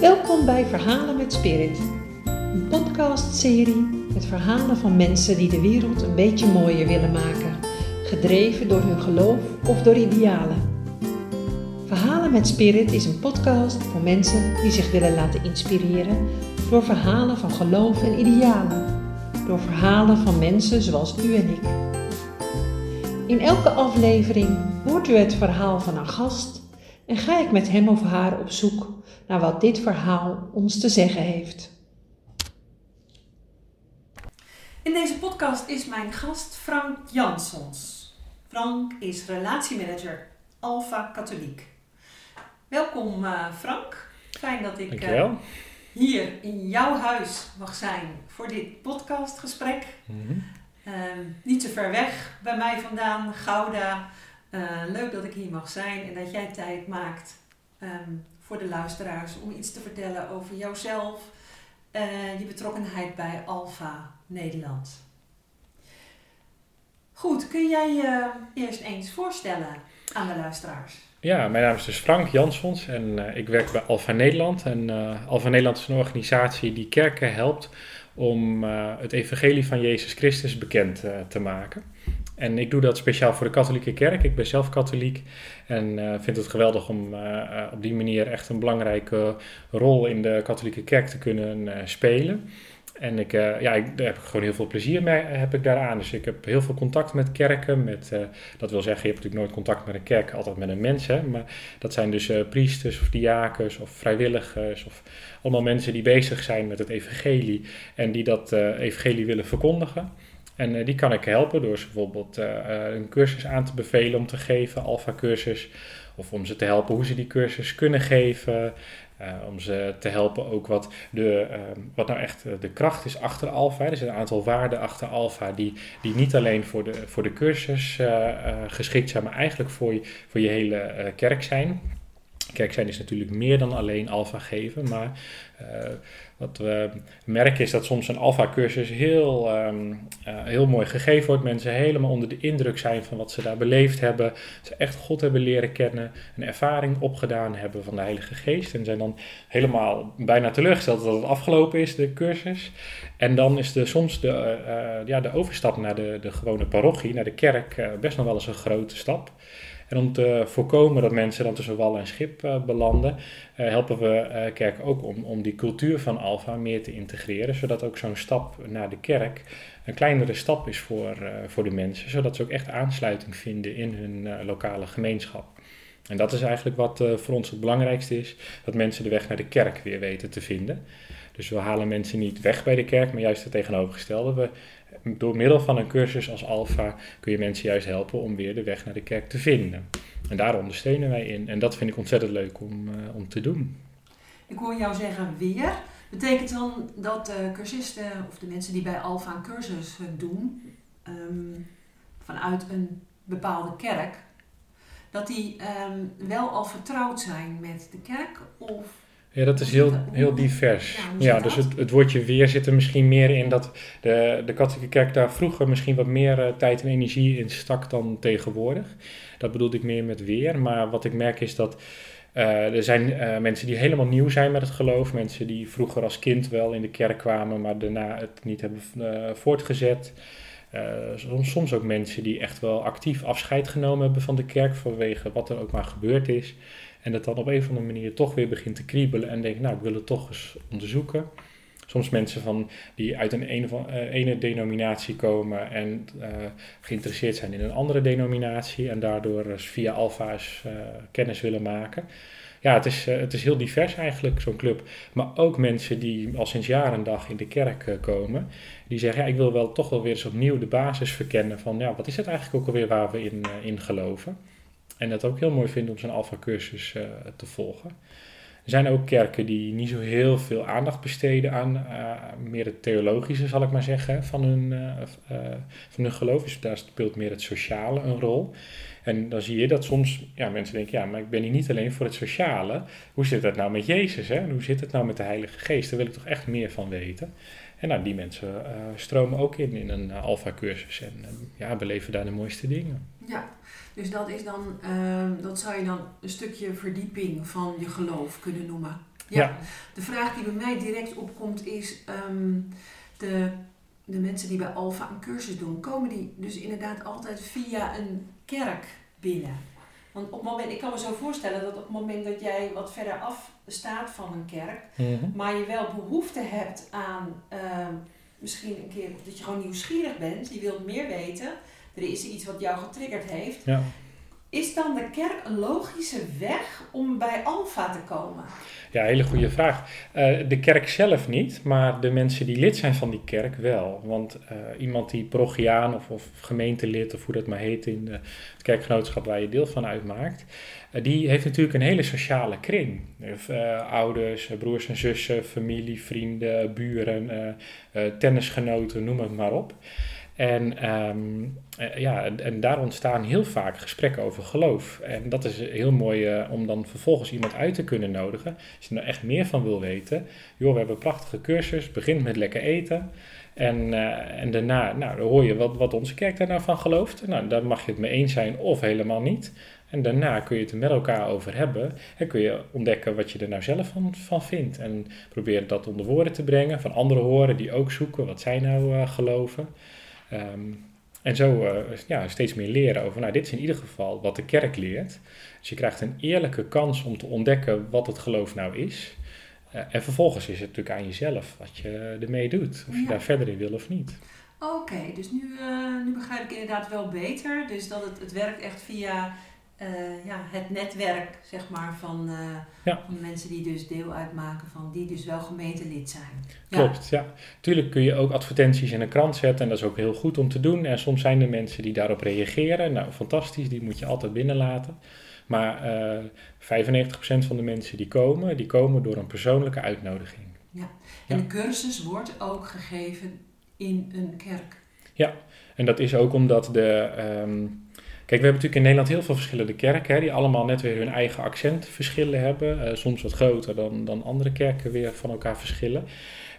Welkom bij Verhalen met Spirit, een podcastserie met verhalen van mensen die de wereld een beetje mooier willen maken, gedreven door hun geloof of door idealen. Verhalen met Spirit is een podcast voor mensen die zich willen laten inspireren door verhalen van geloof en idealen, door verhalen van mensen zoals u en ik. In elke aflevering hoort u het verhaal van een gast en ga ik met hem of haar op zoek naar wat dit verhaal ons te zeggen heeft. In deze podcast is mijn gast Frank Jansons. Frank is relatiemanager Alpha Katholiek. Welkom uh, Frank. Fijn dat ik uh, hier in jouw huis mag zijn voor dit podcastgesprek. Mm -hmm. uh, niet zo ver weg bij mij vandaan, Gouda. Eh, leuk dat ik hier mag zijn en dat jij tijd maakt um, voor de luisteraars om iets te vertellen over jouzelf, uh, je betrokkenheid bij Alfa Nederland. Goed, kun jij je eerst eens voorstellen aan de luisteraars? Ja, mijn naam is dus Frank Jansons en uh, ik werk bij Alfa Nederland. En uh, Alfa Nederland is een organisatie die kerken helpt om het evangelie van Jezus Christus bekend te maken. En ik doe dat speciaal voor de katholieke kerk. Ik ben zelf katholiek en uh, vind het geweldig om uh, op die manier echt een belangrijke rol in de katholieke kerk te kunnen spelen. En ik, ja, ik, daar heb ik gewoon heel veel plezier mee heb ik daaraan. Dus ik heb heel veel contact met kerken. Met, dat wil zeggen, je hebt natuurlijk nooit contact met een kerk, altijd met een mens. Maar dat zijn dus priesters of diakens of vrijwilligers of allemaal mensen die bezig zijn met het evangelie en die dat evangelie willen verkondigen. En uh, die kan ik helpen door ze bijvoorbeeld uh, een cursus aan te bevelen om te geven, alfa-cursus. Of om ze te helpen hoe ze die cursus kunnen geven. Om ze te helpen ook wat, de, wat nou echt de kracht is achter alfa. Er zijn een aantal waarden achter alfa die, die niet alleen voor de, voor de cursus geschikt zijn, maar eigenlijk voor je, voor je hele kerk zijn. Kerk zijn is natuurlijk meer dan alleen alfa geven, maar wat we merken is dat soms een alfa-cursus heel, um, uh, heel mooi gegeven wordt. Mensen helemaal onder de indruk zijn van wat ze daar beleefd hebben. Ze echt God hebben leren kennen, een ervaring opgedaan hebben van de Heilige Geest. En zijn dan helemaal bijna teleurgesteld dat het afgelopen is, de cursus. En dan is de, soms de, uh, ja, de overstap naar de, de gewone parochie, naar de kerk, best nog wel eens een grote stap. En om te voorkomen dat mensen dan tussen wal en schip uh, belanden, uh, helpen we uh, kerk ook om, om die cultuur van Alfa meer te integreren, zodat ook zo'n stap naar de kerk een kleinere stap is voor, voor de mensen, zodat ze ook echt aansluiting vinden in hun lokale gemeenschap. En dat is eigenlijk wat voor ons het belangrijkste is, dat mensen de weg naar de kerk weer weten te vinden. Dus we halen mensen niet weg bij de kerk, maar juist het tegenovergestelde. We door middel van een cursus als Alpha kun je mensen juist helpen om weer de weg naar de kerk te vinden. En daar ondersteunen wij in. En dat vind ik ontzettend leuk om, uh, om te doen. Ik hoor jou zeggen weer. Betekent dan dat de cursisten of de mensen die bij Alpha een cursus doen, um, vanuit een bepaalde kerk, dat die um, wel al vertrouwd zijn met de kerk? Of ja, dat is heel, heel divers. Ja, dus het, het woordje weer zit er misschien meer in dat de, de katholieke kerk daar vroeger misschien wat meer uh, tijd en energie in stak dan tegenwoordig. Dat bedoelde ik meer met weer. Maar wat ik merk is dat uh, er zijn uh, mensen die helemaal nieuw zijn met het geloof. Mensen die vroeger als kind wel in de kerk kwamen, maar daarna het niet hebben voortgezet. soms, soms ook mensen die echt wel actief afscheid genomen hebben van de kerk vanwege wat er ook maar gebeurd is. En dat dan op een of andere manier toch weer begint te kriebelen en denkt, nou, ik wil het toch eens onderzoeken. Soms mensen van, die uit een ene, van, uh, ene denominatie komen en uh, geïnteresseerd zijn in een andere denominatie en daardoor via alfa's uh, kennis willen maken. Ja, het is, het is heel divers eigenlijk, zo'n club. Maar ook mensen die al sinds jaren en dag in de kerk komen, die zeggen, ja, ik wil wel toch wel weer eens opnieuw de basis verkennen van, ja, wat is het eigenlijk ook alweer waar we in, in geloven. En dat ook heel mooi vinden om zo'n alfa-cursus uh, te volgen. Er zijn ook kerken die niet zo heel veel aandacht besteden aan uh, meer het theologische, zal ik maar zeggen, van hun, uh, van hun geloof. Dus daar speelt meer het sociale een rol. En dan zie je dat soms ja, mensen denken, ja, maar ik ben hier niet alleen voor het sociale. Hoe zit dat nou met Jezus? Hè? hoe zit het nou met de Heilige Geest? Daar wil ik toch echt meer van weten. En nou, die mensen stromen ook in in een alfa-cursus en ja, beleven daar de mooiste dingen. Ja, dus dat is dan, uh, dat zou je dan een stukje verdieping van je geloof kunnen noemen. Ja. Ja. De vraag die bij mij direct opkomt is: ehm, de, de mensen die bij Alfa een cursus doen, komen die dus inderdaad altijd via een kerk binnen? Want op het moment, ik kan me zo voorstellen dat op het moment dat jij wat verder af staat van een kerk, Mhm. maar je wel behoefte hebt aan ehm, misschien een keer dat je gewoon nieuwsgierig bent, je wilt meer weten, er is iets wat jou getriggerd heeft. Ja. Is dan de kerk een logische weg om bij Alfa te komen? Ja, hele goede vraag. Eh, de kerk zelf niet, maar de mensen die lid zijn van die kerk wel. Want eh, iemand die parochiaan of, of gemeentelid, of hoe dat maar heet in de, het kerkgenootschap waar je deel van uitmaakt, eh, die heeft natuurlijk een hele sociale kring. Ouders, broers en zussen, familie, vrienden, buren, tennisgenoten, noem het maar op. En, ehm, eh, ja, en, daar ontstaan heel vaak gesprekken over geloof. En dat is heel mooi eh, om dan vervolgens iemand uit te kunnen nodigen. Als je er echt meer van wil weten. Joh, we hebben prachtige cursus. Begint met lekker eten. En, eh, en daarna nou, hoor je wat, wat onze kerk daar nou van gelooft. Nou, daar mag je het mee eens zijn of helemaal niet. En daarna kun je het er met elkaar over hebben. En kun je ontdekken wat je er nou zelf van, van vindt. En probeer dat onder woorden te brengen. Van anderen horen die ook zoeken wat zij nou geloven. Ehm, en zo eh, ja, steeds meer leren over, nou dit is in ieder geval wat de kerk leert. Dus je krijgt een eerlijke kans om te ontdekken wat het geloof nou is. Eh, en vervolgens is het natuurlijk aan jezelf wat je ermee doet. Of je daar verder in wil of niet. Oké, dus nu, eh, nu begrijp ik inderdaad wel beter. Dus dat het, het werkt echt via eh, ja, het netwerk zeg maar, van, eh, Ja. van mensen die dus deel uitmaken van die dus wel gemeentelid zijn. Ja. Klopt, ja. Tuurlijk kun je ook advertenties in een krant zetten en dat is ook heel goed om te doen. En soms zijn er mensen die daarop reageren. Nou, fantastisch, die moet je altijd binnenlaten. Maar eh 95% van de mensen die komen, die komen door een persoonlijke uitnodiging. En Ja. de cursus wordt ook gegeven in een kerk. En dat is ook omdat de. ehm, kijk, we hebben natuurlijk in Nederland heel veel verschillende kerken, hè, die allemaal net weer hun eigen accentverschillen hebben. eh, soms wat groter dan, dan andere kerken weer van elkaar verschillen.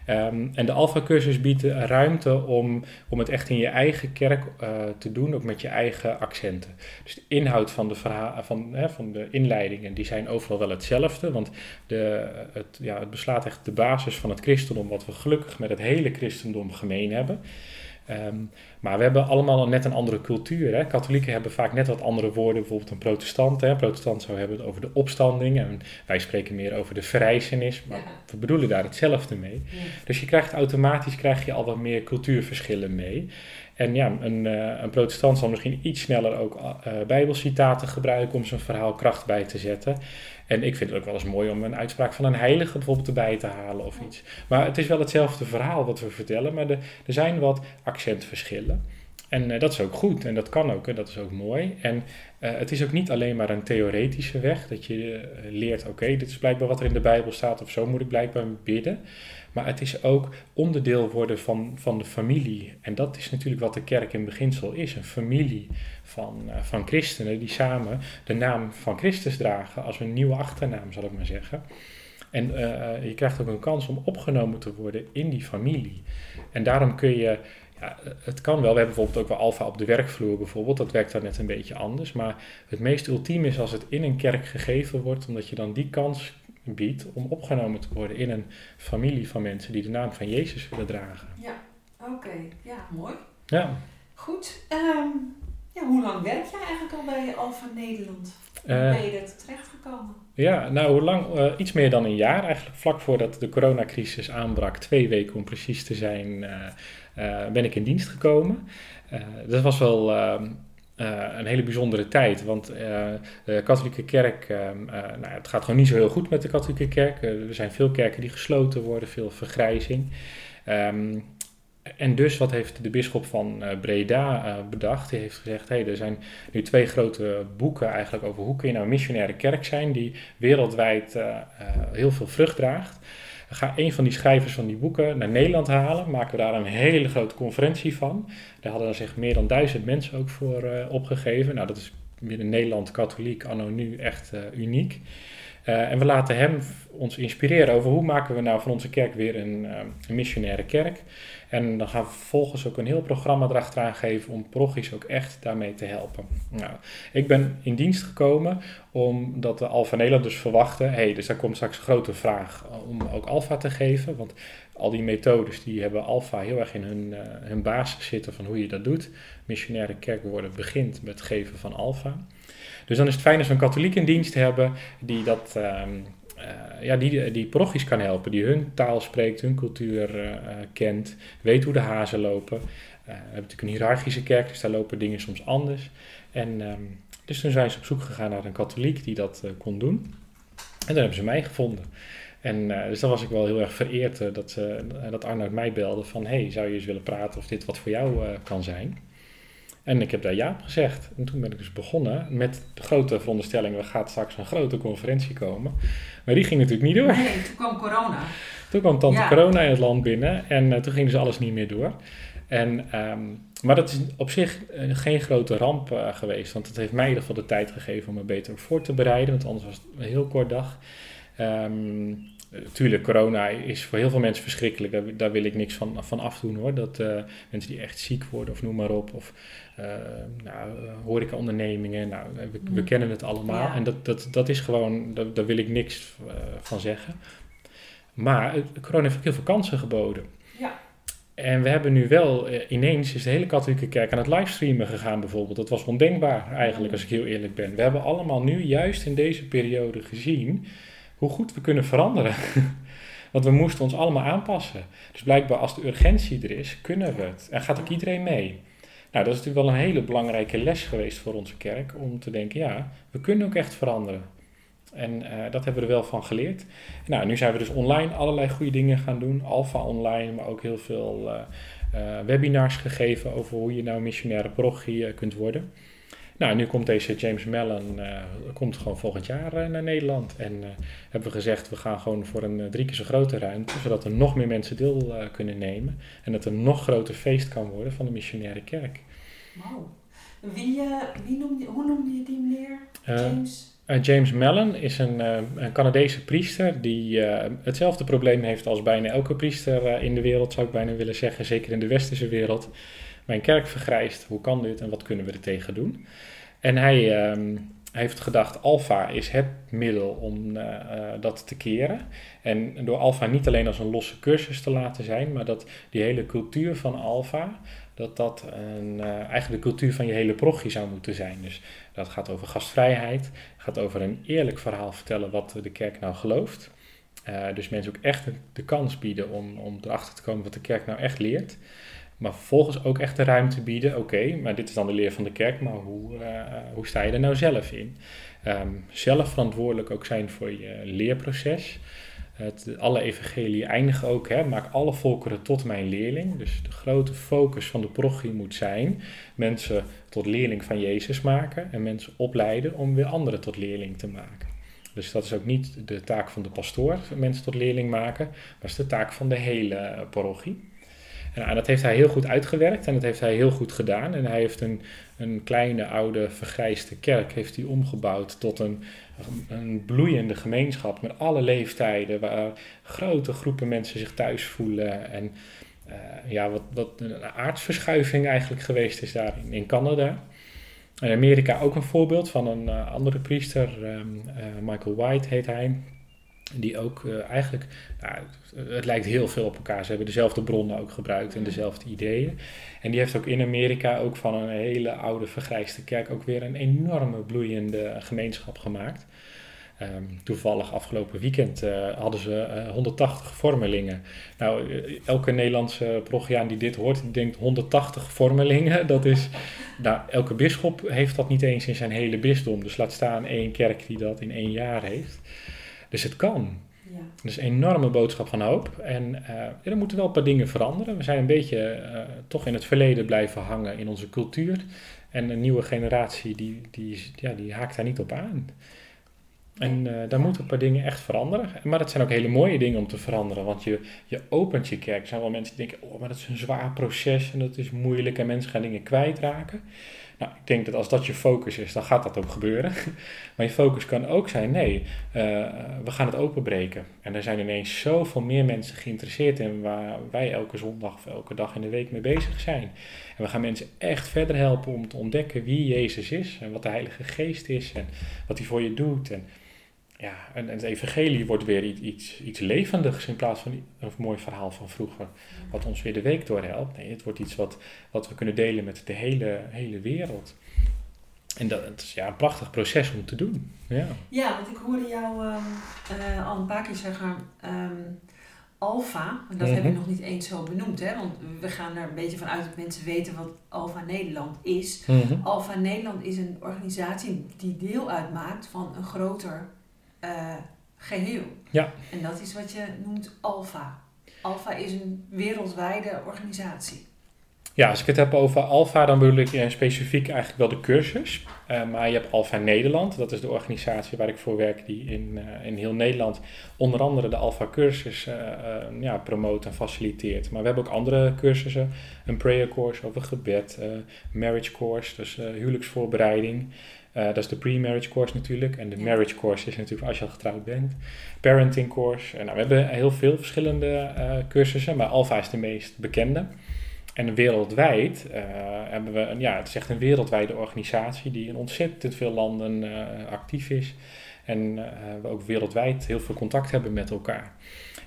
Ehm, en de Alpha-cursus biedt ruimte om, om het echt in je eigen kerk eh, te doen, ook met je eigen accenten. Dus de inhoud van de, van, hè, van de inleidingen, die zijn overal wel hetzelfde. Want de, het, ja, het beslaat echt de basis van het christendom, wat we gelukkig met het hele christendom gemeen hebben. Ehm, maar we hebben allemaal net een andere cultuur. Hè? Katholieken hebben vaak net wat andere woorden, bijvoorbeeld een protestant. Hè? Protestant zou hebben het over de opstanding en wij spreken meer over de verrijzenis. Maar Ja. we bedoelen daar hetzelfde mee. Ja. Dus je krijgt automatisch krijg je al wat meer cultuurverschillen mee. En ja, een, eh, een protestant zal misschien iets sneller ook eh, bijbelcitaten gebruiken om zijn verhaal kracht bij te zetten. En ik vind het ook wel eens mooi om een uitspraak van een heilige bijvoorbeeld erbij te halen of iets. Maar het is wel hetzelfde verhaal wat we vertellen, maar er, zijn wat accentverschillen. En eh, dat is ook goed en dat kan ook en dat is ook mooi. En het is ook niet alleen maar een theoretische weg, dat je leert, oké, dit is blijkbaar wat er in de Bijbel staat of zo moet ik blijkbaar bidden. Maar het is ook onderdeel worden van, van de familie. En dat is natuurlijk wat de kerk in beginsel is, een familie van, eh, van christenen die samen de naam van Christus dragen als een nieuwe achternaam, zal ik maar zeggen. En eh, je krijgt ook een kans om opgenomen te worden in die familie. En daarom kun je, ja, het kan wel, we hebben bijvoorbeeld ook wel alfa op de werkvloer bijvoorbeeld, dat werkt dan net een beetje anders. Maar het meest ultiem is als het in een kerk gegeven wordt, omdat je dan die kans biedt om opgenomen te worden in een familie van mensen die de naam van Jezus willen dragen. Ja, oké. Ja, mooi. Ja, Goed. Ehm, ja, hoe lang werk jij eigenlijk al bij Alfa Nederland? Hoe Eh, ben je er terechtgekomen? Ja, nou, hoe lang? Eh, iets meer dan een jaar. Eigenlijk vlak voordat de coronacrisis aanbrak, twee weken om precies te zijn, eh, ben ik in dienst gekomen. Dat was wel eh, een hele bijzondere tijd, want eh, de katholieke kerk, eh, nou, het gaat gewoon niet zo heel goed met de katholieke kerk. Er zijn veel kerken die gesloten worden, veel vergrijzing. Ehm, en dus wat heeft de bisschop van Breda bedacht? Die heeft gezegd, hey, er zijn nu twee grote boeken eigenlijk over hoe kun je nou een missionaire kerk zijn die wereldwijd heel veel vrucht draagt. Ga een van die schrijvers van die boeken naar Nederland halen. Maken we daar een hele grote conferentie van. Daar hadden zich meer dan duizend mensen ook voor eh, opgegeven. Nou, dat is binnen Nederland katholiek anno nu echt eh, uniek. Eh, en we laten hem ons inspireren over hoe maken we nou van onze kerk weer een, uh, een missionaire kerk. En dan gaan we vervolgens ook een heel programma erachteraan geven om progies ook echt daarmee te helpen. Nou, ik ben in dienst gekomen omdat de Alpha Nederland dus verwachtte, hey, dus daar komt straks een grote vraag om ook Alpha te geven. Want al die methodes die hebben Alpha heel erg in hun, uh, hun basis zitten van hoe je dat doet. Missionaire kerk worden begint met geven van Alpha. Dus dan is het fijn als we een katholiek in dienst hebben die dat... Uh, uh, ja, die, die parochies kan helpen, die hun taal spreekt, hun cultuur uh, kent, weet hoe de hazen lopen. We hebben natuurlijk een hiërarchische kerk, dus daar lopen dingen soms anders. En um, dus toen zijn ze op zoek gegaan naar een katholiek die dat kon doen. En dan hebben ze mij gevonden. En dus dan was ik wel heel erg vereerd dat, ze, dat Arnoud mij belde van... hey, zou je eens willen praten of dit wat voor jou kan zijn? En ik heb daar ja op gezegd. En toen ben ik dus begonnen met de grote veronderstelling, er gaat straks een grote conferentie komen. Maar die ging natuurlijk niet door. Nee, toen kwam corona. Toen kwam tante ja. corona in het land binnen en uh, toen ging dus alles niet meer door. En, um, maar dat is op zich uh, geen grote ramp uh, geweest, want het heeft mij in ieder geval de tijd gegeven om me beter voor te bereiden, want anders was het een heel kort dag. Um, Tuurlijk, corona is voor heel veel mensen verschrikkelijk. Daar, daar wil ik niks van, van afdoen hoor. Dat uh, mensen die echt ziek worden of noem maar op. Of uh, nou, horeca-ondernemingen. Nou, we, we, kennen het allemaal. Ja. En dat, dat, dat is gewoon, daar, daar wil ik niks uh, van zeggen. Maar corona heeft ook heel veel kansen geboden. Ja. En we hebben nu wel, ineens is de hele katholieke kerk aan het livestreamen gegaan bijvoorbeeld. Dat was ondenkbaar eigenlijk, als ik heel eerlijk ben. We hebben allemaal nu juist in deze periode gezien hoe goed we kunnen veranderen. Want we moesten ons allemaal aanpassen. Dus blijkbaar als de urgentie er is, kunnen we het. En gaat ook iedereen mee. Nou, dat is natuurlijk wel een hele belangrijke les geweest voor onze kerk. Om te denken, ja, we kunnen ook echt veranderen. En uh, dat hebben we er wel van geleerd. Nou, nu zijn we dus online allerlei goede dingen gaan doen. Alpha online, maar ook heel veel uh, uh, webinars gegeven over hoe je nou missionaire parochie kunt worden. Nou, nu komt deze James Mellon uh, komt gewoon volgend jaar uh, naar Nederland. En uh, hebben we gezegd, we gaan gewoon voor een drie keer zo grote ruimte, zodat er nog meer mensen deel kunnen nemen. En dat er een nog groter feest kan worden van de missionaire kerk. Wauw. Wie, wie noemde, hoe noemde je die meneer? James? James Mellon is een, een Canadese priester die hetzelfde probleem heeft als bijna elke priester in de wereld, zou ik bijna willen zeggen, zeker in de westerse wereld. Mijn kerk vergrijst, hoe kan dit en wat kunnen we er tegen doen? En hij um, heeft gedacht, alfa is het middel om uh, uh, dat te keren. En door alfa niet alleen als een losse cursus te laten zijn, maar dat die hele cultuur van alfa, dat dat een, uh, eigenlijk de cultuur van je hele prochie zou moeten zijn. Dus dat gaat over gastvrijheid, gaat over een eerlijk verhaal vertellen wat de kerk nou gelooft. dus mensen ook echt de kans bieden om, om erachter te komen wat de kerk nou echt leert. Maar vervolgens ook echt de ruimte bieden. Oké, maar dit is dan de leer van de kerk, maar hoe, uh, hoe sta je er nou zelf in? Um, zelf verantwoordelijk ook zijn voor je leerproces. Het, alle evangelie eindigen ook, hè, maak alle volkeren tot mijn leerling. Dus de grote focus van de prochie moet zijn mensen tot leerling van Jezus maken en mensen opleiden om weer anderen tot leerling te maken. Dus dat is ook niet de taak van de pastoor, mensen tot leerling maken, maar is de taak van de hele parochie. En dat heeft hij heel goed uitgewerkt en dat heeft hij heel goed gedaan. En hij heeft een, een kleine, oude, vergrijsde kerk heeft hij omgebouwd tot een, een bloeiende gemeenschap met alle leeftijden, waar grote groepen mensen zich thuis voelen. En uh, ja, wat, wat een aardsverschuiving eigenlijk geweest is daar in, in Canada. In Amerika ook een voorbeeld van een uh, andere priester, um, uh, Michael White heet hij die ook uh, eigenlijk, nou, het lijkt heel veel op elkaar. Ze hebben dezelfde bronnen ook gebruikt en dezelfde ideeën. En die heeft ook in Amerika ook van een hele oude vergrijsde kerk ook weer een enorme bloeiende gemeenschap gemaakt. Um, toevallig afgelopen weekend uh, hadden ze uh, 180 vormelingen. Nou, elke Nederlandse progiaan die dit hoort, die denkt 180 vormelingen. Dat is, nou, elke bisschop heeft dat niet eens in zijn hele bisdom. Dus laat staan één kerk die dat in één jaar heeft. Dus het kan. Ja. Dus een enorme boodschap van hoop. En uh, er moeten wel een paar dingen veranderen. We zijn een beetje uh, toch in het verleden blijven hangen in onze cultuur. En een nieuwe generatie die, die, ja, die haakt daar niet op aan. En uh, daar moeten een paar dingen echt veranderen. Maar dat zijn ook hele mooie dingen om te veranderen. Want je, je opent je kerk. Er zijn wel mensen die denken, oh, maar dat is een zwaar proces en dat is moeilijk en mensen gaan dingen kwijtraken. Nou, ik denk dat als dat je focus is, dan gaat dat ook gebeuren. Maar je focus kan ook zijn, nee, eh, we gaan het openbreken. En er zijn ineens zoveel meer mensen geïnteresseerd in waar wij elke zondag of elke dag in de week mee bezig zijn. En we gaan mensen echt verder helpen om te ontdekken wie Jezus is en wat de Heilige Geest is en wat hij voor je doet. En ja, en, het evangelie wordt weer iets, iets levendigs in plaats van een mooi verhaal van vroeger, wat ons weer de week doorhelpt. Nee, het wordt iets wat, wat we kunnen delen met de hele, hele wereld. En dat het is ja, een prachtig proces om te doen. Ja, ja want ik hoorde jou uh, al een paar keer zeggen um, Alfa, en dat mm heb je nog niet eens zo benoemd, hè? want we gaan er een beetje vanuit dat mensen weten wat Alfa Nederland is. Mm Alfa Nederland is een organisatie die deel uitmaakt van een groter uh, geheel. Ja. En dat is wat je noemt Alpha. Alpha is een wereldwijde organisatie. Ja, als ik het heb over Alpha, dan bedoel ik uh, specifiek eigenlijk wel de cursus. Uh, maar je hebt Alpha Nederland, dat is de organisatie waar ik voor werk, die in, in heel Nederland onder andere de Alpha cursus ja, promoot en faciliteert. Maar we hebben ook andere cursussen, een prayer course over gebed, marriage course, dus huwelijksvoorbereiding. Uh, dat is de pre-marriage course natuurlijk. En de marriage course is natuurlijk als je al getrouwd bent. Parenting course. En nou, we hebben heel veel verschillende uh, cursussen, maar Alpha is de meest bekende. En wereldwijd uh, hebben we, een, ja, het is echt een wereldwijde organisatie die in ontzettend veel landen actief is. En we ook wereldwijd heel veel contact hebben met elkaar.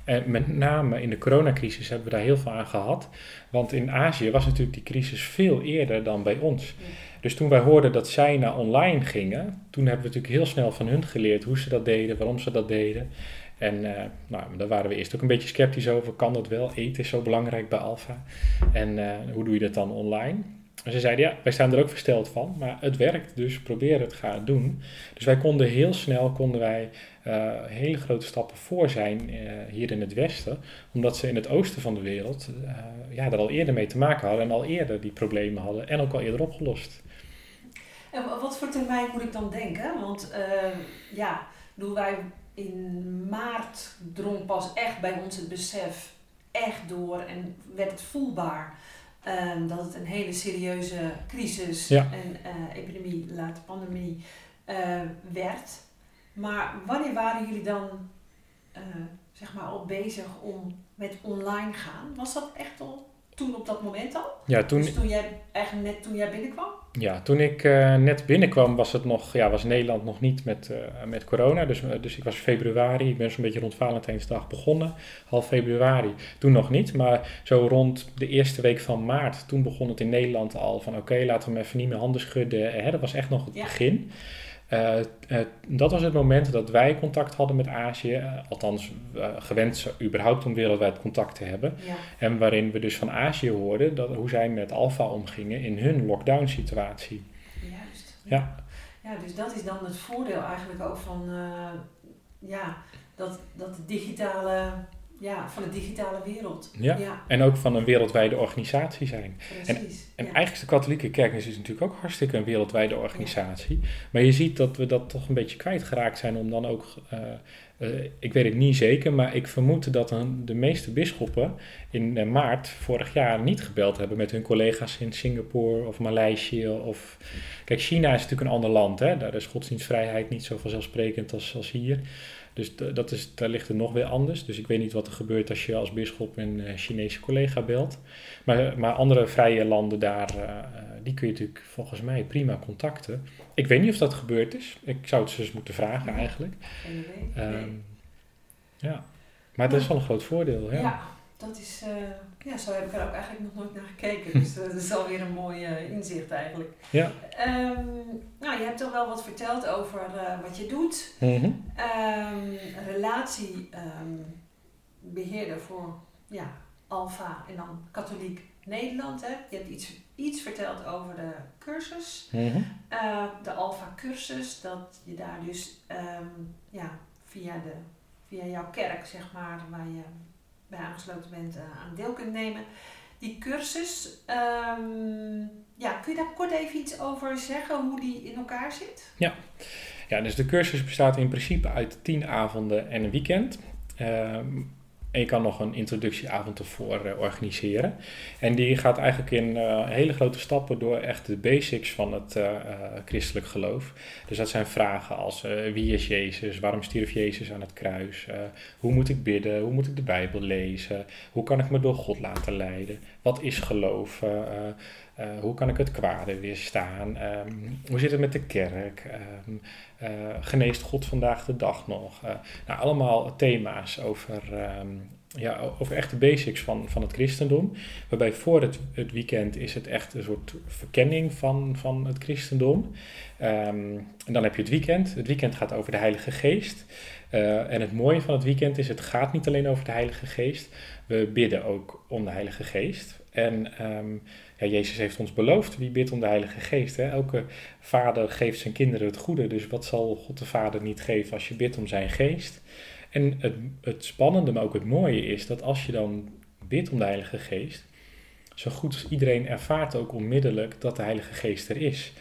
En met name in de coronacrisis hebben we daar heel veel aan gehad. Want in Azië was natuurlijk die crisis veel eerder dan bij ons. Dus toen wij hoorden dat zij naar online gingen, toen hebben we natuurlijk heel snel van hun geleerd hoe ze dat deden, waarom ze dat deden. En uh, nou, daar waren we eerst ook een beetje sceptisch over. Kan dat wel? Eten is zo belangrijk bij Alpha. En uh, hoe doe je dat dan online? En ze zeiden, ja, wij staan er ook versteld van, maar het werkt, dus probeer het, ga het doen. Dus wij konden heel snel, konden wij uh, hele grote stappen voor zijn uh, hier in het Westen, omdat ze in het oosten van de wereld uh, ja, er al eerder mee te maken hadden en al eerder die problemen hadden en ook al eerder opgelost. En wat voor termijn moet ik dan denken? Want uh, ja, doen wij in maart drong pas echt bij ons het besef echt door en werd het voelbaar um, dat het een hele serieuze crisis en uh, epidemie, later pandemie uh, werd. Maar wanneer waren jullie dan zeg maar al bezig om met online gaan? Was dat echt al toen op dat moment al? Ja, toen, dus toen jij eigenlijk net toen jij binnenkwam? Ja, toen ik uh, net binnenkwam was het nog, ja, was Nederland nog niet met, uh, met corona. Dus, uh, dus ik was februari, ik ben zo'n beetje rond Valentijnsdag begonnen, half februari. Toen nog niet, maar zo rond de eerste week van maart, toen begon het in Nederland al van oké, laten we hem even niet meer handen schudden. Hè, dat was echt nog het ja. begin. Uh, uh, dat was het moment dat wij contact hadden met Azië, uh, althans gewend überhaupt om wereldwijd contact te hebben. Ja. En waarin we dus van Azië hoorden dat, hoe zij met Alpha omgingen in hun lockdown situatie. Juist. Ja. ja, dus dat is dan het voordeel eigenlijk ook van ja, dat, dat digitale ja, van de digitale wereld. Ja. ja. en ook van een wereldwijde organisatie zijn. Precies, en, en ja. eigenlijk is de katholieke kerk is natuurlijk ook hartstikke een wereldwijde organisatie. Ja. Maar je ziet dat we dat toch een beetje kwijtgeraakt zijn om dan ook... Uh, uh, ik weet het niet zeker, maar ik vermoed dat een, de meeste bisschoppen in uh, maart vorig jaar niet gebeld hebben met hun collega's in Singapore of Maleisië. Of... Kijk, China is natuurlijk een ander land. Hè? Daar is godsdienstvrijheid niet zo vanzelfsprekend als, als hier. Dus dat is, daar ligt het nog weer anders. Dus ik weet niet wat er gebeurt als je als bisschop een uh, Chinese collega belt. Maar, maar andere vrije landen daar, uh, die kun je natuurlijk volgens mij prima contacten. Ik weet niet of dat gebeurd is. Ik zou het ze eens moeten vragen eigenlijk. Um, ja, maar dat is wel een groot voordeel. Ja, ja dat is, uh, ja, zo heb ik er ook eigenlijk nog nooit naar gekeken. Dus dat is alweer een mooi uh, inzicht eigenlijk. Ja. Um, nou, je hebt al wel wat verteld over uh, wat je doet. Mm -hmm. um, relatiebeheerder um, voor ja, Alfa en dan Katholiek Nederland. Hè. Je hebt iets, iets verteld over de cursus. Mm -hmm. uh, de Alfa cursus, dat je daar dus ja, via, de, via jouw kerk, zeg maar, waar je bij aangesloten bent, uh, aan deel kunt nemen. Die cursus, um, ja, kun je daar kort even iets over zeggen, hoe die in elkaar zit? Ja, ja dus de cursus bestaat in principe uit tien avonden en een weekend. Um, en je kan nog een introductieavond ervoor uh, organiseren. En die gaat eigenlijk in uh, hele grote stappen door echt de basics van het uh, christelijk geloof. Dus dat zijn vragen als wie is Jezus? Waarom stierf Jezus aan het kruis? hoe moet ik bidden? Hoe moet ik de Bijbel lezen? Hoe kan ik me door God laten leiden? Wat is geloof? Hoe kan ik het kwade weerstaan? Um, hoe zit het met de kerk? Um, uh, geneest God vandaag de dag nog? Uh, nou, allemaal thema's over, um, ja, over echte basics van, van het christendom. Waarbij voor het, het weekend is het echt een soort verkenning van, van het christendom. En dan heb je het weekend. Het weekend gaat over de Heilige Geest. En het mooie van het weekend is, het gaat niet alleen over de Heilige Geest. We bidden ook om de Heilige Geest. En ja, Jezus heeft ons beloofd, wie bidt om de Heilige Geest. Hè? Elke vader geeft zijn kinderen het goede, dus wat zal God de Vader niet geven als je bidt om zijn geest? En het, het spannende, maar ook het mooie is dat als je dan bidt om de Heilige Geest, zo goed als iedereen ervaart ook onmiddellijk dat de Heilige Geest er is.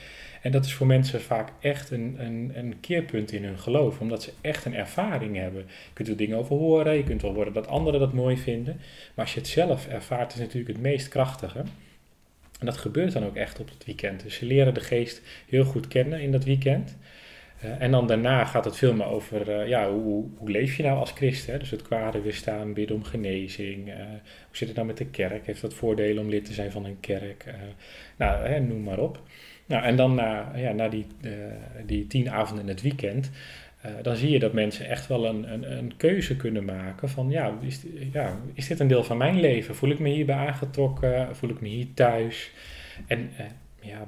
En dat is voor mensen vaak echt een, een, een keerpunt in hun geloof, omdat ze echt een ervaring hebben. Je kunt er dingen over horen, je kunt wel horen dat anderen dat mooi vinden, maar als je het zelf ervaart, is het natuurlijk het meest krachtige. En dat gebeurt dan ook echt op het weekend. Dus ze leren de geest heel goed kennen in dat weekend. Uh, en dan daarna gaat het veel meer over, uh, ja, hoe, hoe leef je nou als christen? Dus het kwade weerstaan, bidden om genezing. Uh, hoe zit het nou met de kerk? Heeft dat voordelen om lid te zijn van een kerk? nou, hè, noem maar op. Nou, en dan na, ja, na die, die tien avonden in het weekend uh, dan zie je dat mensen echt wel een, een, een keuze kunnen maken van ja is, ja, is dit een deel van mijn leven? Voel ik me hierbij aangetrokken? Voel ik me hier thuis? En uh, ja,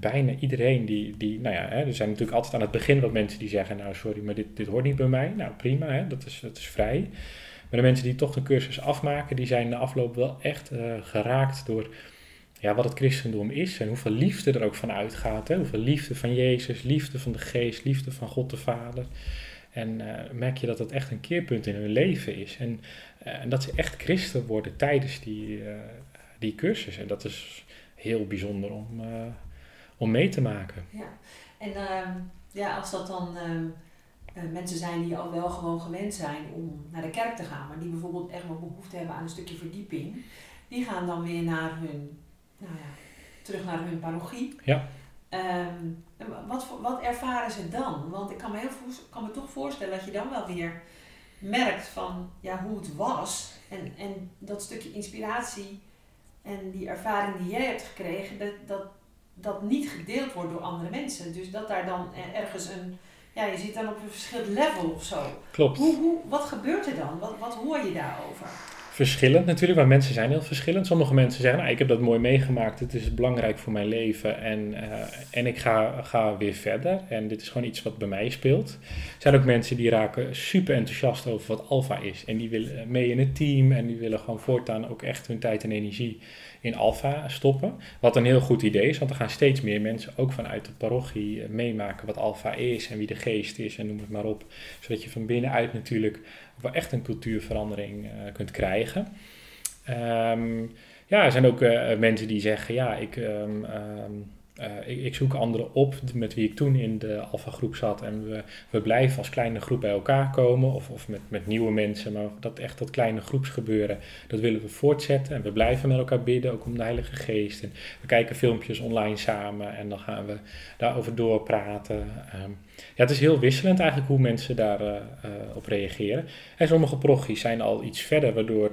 bijna iedereen die, die nou ja, hè, er zijn natuurlijk altijd aan het begin wat mensen die zeggen, nou sorry, maar dit, dit hoort niet bij mij. Nou prima, hè, dat, is, dat is vrij. Maar de mensen die toch de cursus afmaken, die zijn de afloop wel echt uh, geraakt door ja, wat het christendom is en hoeveel liefde er ook van uitgaat. Hè? Hoeveel liefde van Jezus, liefde van de Geest, liefde van God de Vader. En uh, merk je dat het echt een keerpunt in hun leven is. En, uh, en dat ze echt christen worden tijdens die, uh, die cursus. En dat is heel bijzonder om, om mee te maken. Ja, en ehm, ja, als dat dan mensen zijn die al wel gewoon gewend zijn om naar de kerk te gaan, maar die bijvoorbeeld echt wel behoefte hebben aan een stukje verdieping, die gaan dan weer naar hun nou ja, terug naar hun parochie. Ja. Um, wat, wat ervaren ze dan? Want ik kan me, heel, kan me toch voorstellen dat je dan wel weer merkt van ja, hoe het was. En, en dat stukje inspiratie en die ervaring die jij hebt gekregen, dat, dat, dat niet gedeeld wordt door andere mensen. Dus dat daar dan ergens een, ja, je zit dan op een verschillend level of zo. Klopt. Hoe, hoe, wat gebeurt er dan? Wat, wat hoor je daarover? Verschillend natuurlijk, maar mensen zijn heel verschillend. Sommige mensen zeggen, nou, ik heb dat mooi meegemaakt, het is belangrijk voor mijn leven en, uh, en ik ga, ga weer verder. En dit is gewoon iets wat bij mij speelt. Er zijn ook mensen die raken super enthousiast over wat Alpha is. En die willen mee in het team en die willen gewoon voortaan ook echt hun tijd en energie in Alpha stoppen. Wat een heel goed idee is, want er gaan steeds meer mensen ook vanuit de parochie eh, meemaken wat Alpha is en wie de geest is en noem het maar op. Zodat je van binnenuit natuurlijk wel echt een cultuurverandering uh, kunt krijgen. Um, ja, er zijn ook uh, mensen die zeggen, ja, ik, um, um, uh, ik, ik, zoek anderen op met wie ik toen in de alfa-groep zat. En we, we blijven als kleine groep bij elkaar komen. Of, of met, met nieuwe mensen. Maar dat echt dat kleine groepsgebeuren, dat willen we voortzetten. En we blijven met elkaar bidden, ook om de Heilige Geest. En we kijken filmpjes online samen. En dan gaan we daarover doorpraten. Um, ja, het is heel wisselend eigenlijk hoe mensen daarop uh, uh, op reageren. En sommige prochies zijn al iets verder, waardoor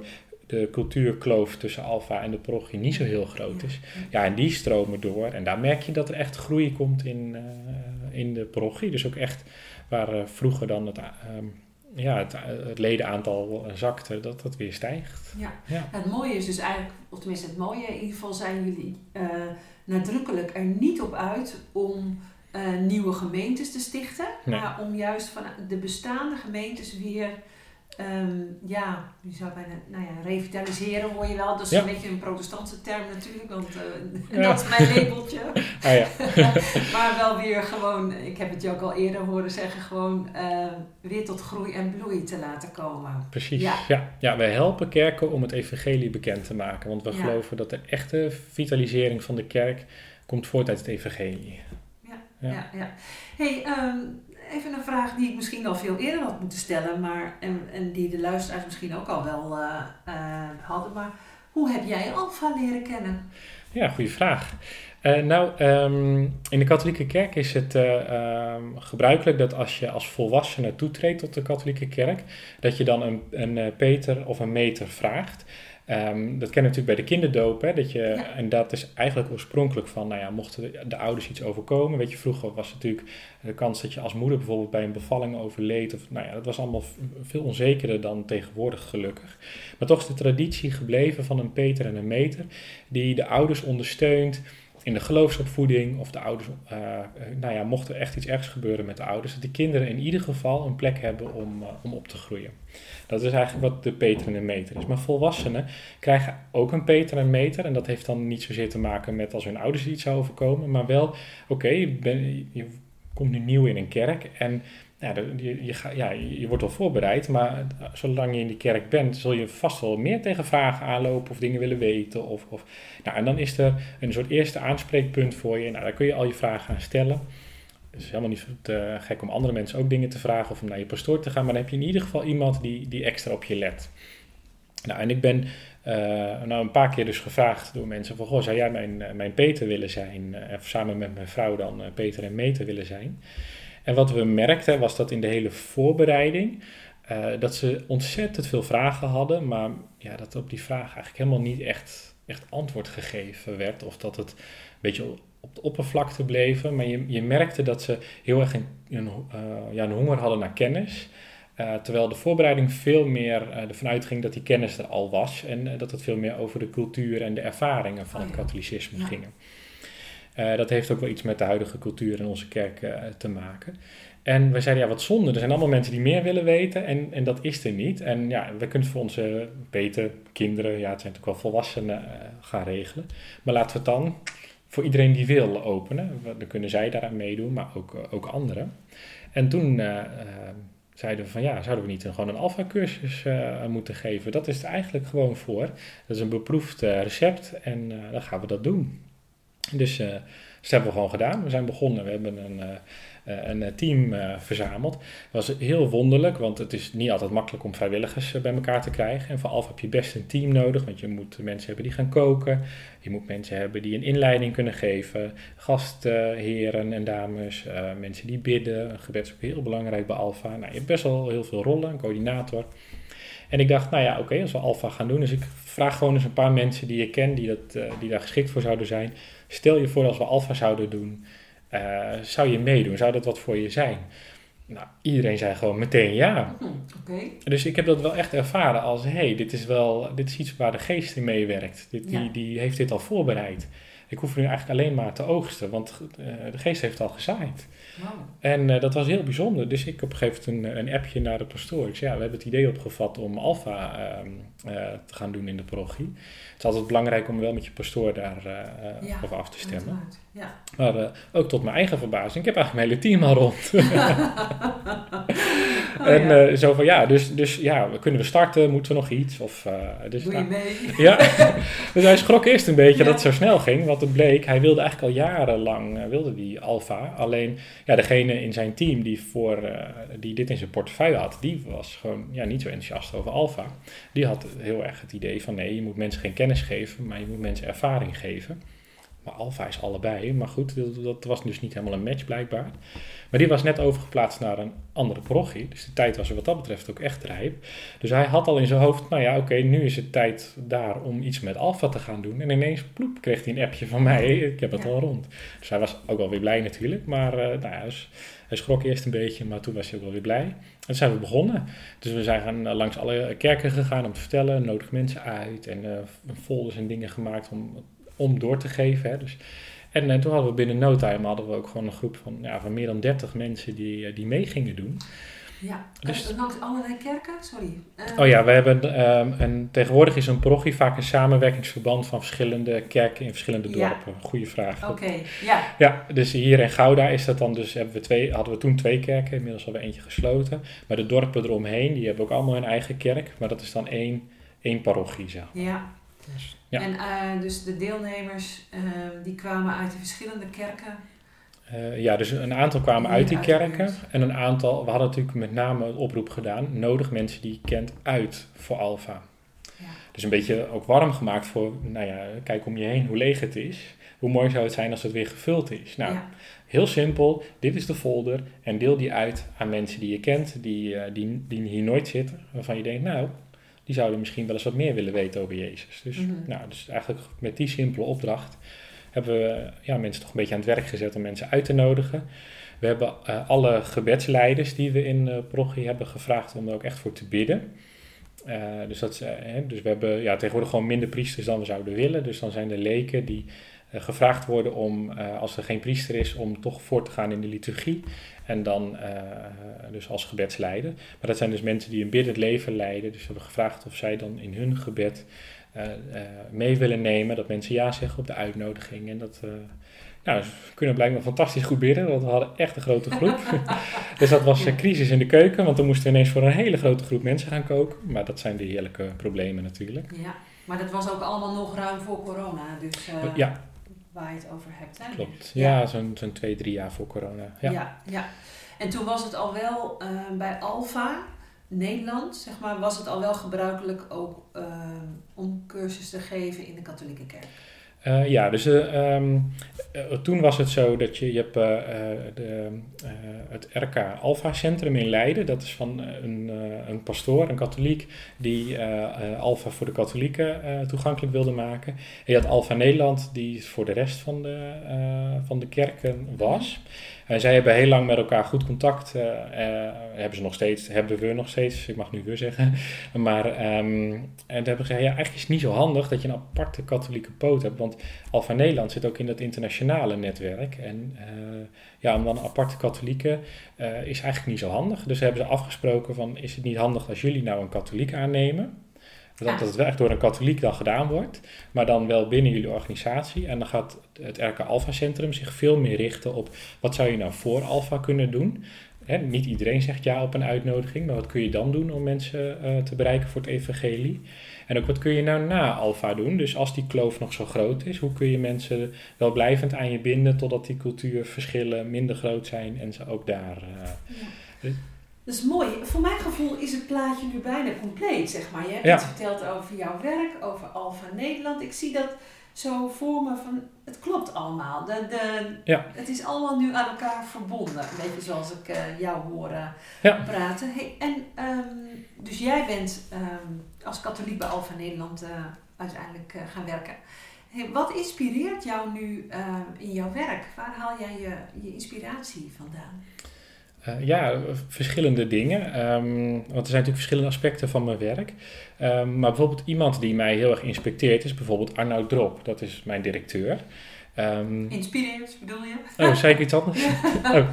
de cultuurkloof tussen alfa en de parochie niet zo heel groot is. Ja, en die stromen door. En daar merk je dat er echt groei komt in, uh, in de parochie. Dus ook echt waar uh, vroeger dan het, uh, ja, het, het, ledenaantal zakte, dat dat weer stijgt. Ja. ja. het mooie is dus eigenlijk, of tenminste het mooie in ieder geval zijn jullie nadrukkelijk er niet op uit om nieuwe gemeentes te stichten. Nee. Maar om juist van de bestaande gemeentes weer Um, ja, wie zou bijna, nou ja, revitaliseren hoor je wel. Dat is ja. een beetje een protestantse term natuurlijk, want uh, ja. dat is mijn labeltje. Ah, ja. maar wel weer gewoon, ik heb het je ook al eerder horen zeggen, gewoon uh, weer tot groei en bloei te laten komen. Precies, ja. ja. ja. wij helpen kerken om het evangelie bekend te maken, want we geloven dat de echte vitalisering van de kerk komt voort uit het evangelie. Ja, ja. ja, Hey, um, even een vraag die ik misschien al veel eerder had moeten stellen, maar, en, en die de luisteraars misschien ook al wel uh, uh, hadden. Maar hoe heb jij Alfa leren kennen? Ja, goede vraag. Uh, nou, um, in de katholieke kerk is het um, gebruikelijk dat als je als volwassene toetreedt tot de katholieke kerk, dat je dan een, een Peter of een meter vraagt. Um, dat ken je natuurlijk bij de kinderdoop. Hè, dat je, ja. En dat is eigenlijk oorspronkelijk van, nou ja, mochten de, de, ouders iets overkomen. Weet je, vroeger was natuurlijk de kans dat je als moeder bijvoorbeeld bij een bevalling overleed. Of, nou ja, dat was allemaal veel onzekerder dan tegenwoordig gelukkig. Maar toch is de traditie gebleven van een Peter en een meter. Die de ouders ondersteunt in de geloofsopvoeding of de ouders, uh, nou ja, mocht er echt iets ergs gebeuren met de ouders, dat de kinderen in ieder geval een plek hebben om, uh, om op te groeien. Dat is eigenlijk wat de Peter en de meter is. Maar volwassenen krijgen ook een Peter en meter en dat heeft dan niet zozeer te maken met als hun ouders iets zou overkomen, maar wel, oké, je komt nu nieuw in een kerk en ja, je, je, ja, je wordt wel voorbereid, maar zolang je in die kerk bent, zul je vast wel meer tegen vragen aanlopen of dingen willen weten. Of, of, nou, en dan is er een soort eerste aanspreekpunt voor je. Nou, daar kun je al je vragen aan stellen. Het is helemaal niet te gek om andere mensen ook dingen te vragen of om naar je pastoor te gaan, maar dan heb je in ieder geval iemand die, die extra op je let. Nou, en ik ben uh, nou een paar keer dus gevraagd door mensen van, goh, zou jij mijn, mijn Peter willen zijn? Uh, samen met mijn vrouw dan Peter en Meter willen zijn? En wat we merkten was dat in de hele voorbereiding, uh, dat ze ontzettend veel vragen hadden, maar ja, dat op die vragen eigenlijk helemaal niet echt, echt antwoord gegeven werd. Of dat het een beetje op de oppervlakte bleven. Maar je, je merkte dat ze heel erg een, een, uh, ja, een honger hadden naar kennis. Uh, terwijl de voorbereiding veel meer uh, ervan uitging dat die kennis er al was. En uh, dat het veel meer over de cultuur en de ervaringen van oh, ja. het katholicisme ja. gingen. Uh, dat heeft ook wel iets met de huidige cultuur in onze kerk uh, te maken. En we zeiden, ja, wat zonde. Er zijn allemaal mensen die meer willen weten en, en dat is er niet. En ja, we kunnen voor onze beter kinderen, ja, het zijn natuurlijk wel volwassenen, uh, gaan regelen. Maar laten we het dan voor iedereen die wil openen. Dan kunnen zij daaraan meedoen, maar ook, ook anderen. En toen zeiden we van, ja, zouden we niet gewoon een alfa-cursus moeten geven? Dat is het eigenlijk gewoon voor. Dat is een beproefd recept en dan gaan we dat doen. Dus uh, dat hebben we gewoon gedaan. We zijn begonnen. We hebben een, uh, een team uh, verzameld. Dat was heel wonderlijk, want het is niet altijd makkelijk om vrijwilligers bij elkaar te krijgen. En voor Alfa heb je best een team nodig, want je moet mensen hebben die gaan koken. Je moet mensen hebben die een inleiding kunnen geven. Gastheren en dames, mensen die bidden. Gebed is ook heel belangrijk bij Alfa. Nou, je hebt best wel heel veel rollen, een coördinator. En ik dacht, nou ja, oké, als we Alfa gaan doen. Dus ik vraag gewoon eens een paar mensen die ik ken, die, dat, die daar geschikt voor zouden zijn Stel je voor als we alfa zouden doen, uh, zou je meedoen? Zou dat wat voor je zijn? Nou, iedereen zei gewoon meteen ja. Okay. Dus ik heb dat wel echt ervaren als, hé, hey, dit is wel, dit is iets waar de geest in meewerkt. Dit, ja. die, die heeft dit al voorbereid. Ik hoef nu eigenlijk alleen maar te oogsten, want uh, de geest heeft al gezaaid. Wow. En uh, dat was heel bijzonder. Dus ik op een gegeven moment een, een appje naar de pastoor. Ik zei, ja, we hebben het idee opgevat om alfa uh, te gaan doen in de parochie. Het is altijd belangrijk om wel met je pastoor daar ja, over af te stemmen. Ja. Maar ook tot mijn eigen verbazing, ik heb eigenlijk mijn hele team al rond. oh, en ja. zo van, ja, dus, dus ja, kunnen we starten? Moeten we nog iets? Of, dus, Doe je mee? Ja, dus hij schrok eerst een beetje dat het zo snel ging. Want het bleek, hij wilde eigenlijk al jarenlang, wilde die alfa. Alleen ja, degene in zijn team die, voor, uh, die dit in zijn portefeuille had, die was gewoon ja, niet zo enthousiast over alfa. Die had heel erg het idee van nee, je moet mensen geen kennis geven, maar je moet mensen ervaring geven. Maar alfa is allebei. Maar goed, dat, dat, was dus niet helemaal een match blijkbaar. Maar die was net overgeplaatst naar een andere parochie. Dus de tijd was er wat dat betreft ook echt rijp. Dus hij had al in zijn hoofd, nou ja, oké, okay, nu is het tijd daar om iets met alfa te gaan doen. En ineens, ploep, kreeg hij een appje van mij. Ik heb het ja. al rond. Dus hij was ook wel weer blij natuurlijk. Maar uh, nou ja, dus, hij schrok eerst een beetje, maar toen was hij ook wel weer blij. En toen zijn we begonnen. Dus we zijn gaan langs alle kerken gegaan om te vertellen. Nodig mensen uit. En uh, folders en dingen gemaakt om om door te geven. Hè. Dus, en, en, toen hadden we binnen no time hadden we ook gewoon een groep van, ja, van meer dan 30 mensen die, die mee gingen doen. Ja, dus, langs allerlei kerken? Sorry. Uh, oh ja, we hebben um, en tegenwoordig is een parochie vaak een samenwerkingsverband van verschillende kerken in verschillende dorpen. Ja. Goeie vraag. Oké, okay, ja. Ja, dus hier in Gouda is dat dan dus, hebben we twee, hadden we toen twee kerken, inmiddels hebben we eentje gesloten. Maar de dorpen eromheen, die hebben ook allemaal hun eigen kerk, maar dat is dan één, één parochie, zeg maar. Ja. Ja. En uh, dus de deelnemers, uh, die kwamen uit de verschillende kerken? Uh, ja, dus een aantal kwamen uit die kerken. En een aantal, we hadden natuurlijk met name een oproep gedaan. Nodig mensen die je kent uit voor Alfa. Ja. Dus een beetje ook warm gemaakt voor, nou ja, kijk om je heen hoe leeg het is. Hoe mooi zou het zijn als het weer gevuld is. Nou, Ja. heel simpel. Dit is de folder. En deel die uit aan mensen die je kent, die, eh, die, die hier nooit zitten. Waarvan je denkt, nou, die zouden misschien wel eens wat meer willen weten over Jezus. Dus, Mhm. nou, dus eigenlijk met die simpele opdracht hebben we ja, mensen toch een beetje aan het werk gezet om mensen uit te nodigen. We hebben eh, alle gebedsleiders die we in uh, Prochie hebben gevraagd om er ook echt voor te bidden. Uh, dus, dat, hè, dus we hebben ja, tegenwoordig gewoon minder priesters dan we zouden willen. Dus dan zijn de leken die gevraagd worden om, uh, als er geen priester is, om toch voor te gaan in de liturgie. En dan uh, dus als gebedsleider. Maar dat zijn dus mensen die een biddend leven leiden. Dus we hebben gevraagd of zij dan in hun gebed mee willen nemen. Dat mensen ja zeggen op de uitnodiging. En dat... Nou, ze kunnen blijkbaar fantastisch goed bidden, want we hadden echt een grote groep. dus dat was een crisis in de keuken, want dan moesten we ineens voor een hele grote groep mensen gaan koken. Maar dat zijn de heerlijke problemen natuurlijk. Ja, maar dat was ook allemaal nog ruim voor corona, dus uh, ja. Waar je het over hebt. Hè? Klopt, ja, ja zo'n zo twee, drie jaar voor corona. Ja. ja, ja. En toen was het al wel uh, bij Alfa, Nederland, zeg maar, was het al wel gebruikelijk ook uh, om cursus te geven in de katholieke kerk. Uh, ja, dus uh, um, uh, toen was het zo dat je, je hebt de, het RK Alpha Centrum in Leiden. Dat is van een, een pastoor, een katholiek, die Alpha voor de katholieken toegankelijk wilde maken. En je had Alpha Nederland, die voor de rest van de, van de kerken was. Zij hebben heel lang met elkaar goed contact. hebben ze nog steeds, hebben we nog steeds, ik mag nu weer zeggen. Maar um, en hebben ze ja, eigenlijk is het niet zo handig dat je een aparte katholieke poot hebt. Want Alpha Nederland zit ook in dat internationale netwerk. En uh, ja, om dan een aparte katholieke is eigenlijk niet zo handig. Dus hebben ze afgesproken van, is het niet handig als jullie nou een katholiek aannemen? Dat, dat het wel echt door een katholiek dan gedaan wordt, maar dan wel binnen jullie organisatie. En dan gaat het RK Alpha Centrum zich veel meer richten op wat zou je nou voor Alpha kunnen doen. Hè, niet iedereen zegt ja op een uitnodiging, maar wat kun je dan doen om mensen uh, te bereiken voor het evangelie? En ook wat kun je nou na Alpha doen? Dus als die kloof nog zo groot is, hoe kun je mensen wel blijvend aan je binden totdat die cultuurverschillen minder groot zijn en ze ook daar. Uh, ja. Dat is mooi. Voor mijn gevoel is het plaatje nu bijna compleet, zeg maar. Je hebt Ja. iets verteld over jouw werk, over Alpha Nederland. Ik zie dat zo voor me van, het klopt allemaal. De, de, Ja. Het is allemaal nu aan elkaar verbonden. Een beetje zoals ik eh, jou hoor eh, Ja. praten. Hey, en um, dus jij bent um, als katholiek bij Alpha Nederland uh, uiteindelijk gaan werken. Hey, wat inspireert jou nu uh, in jouw werk? Waar haal jij je, je inspiratie vandaan? Uh, ja, verschillende dingen. Um, want er zijn natuurlijk verschillende aspecten van mijn werk. Um, maar bijvoorbeeld iemand die mij heel erg inspecteert is bijvoorbeeld Arnoud Drop. Dat is mijn directeur. Um, Inspireert, bedoel je? Oh, zei ik iets anders? oh,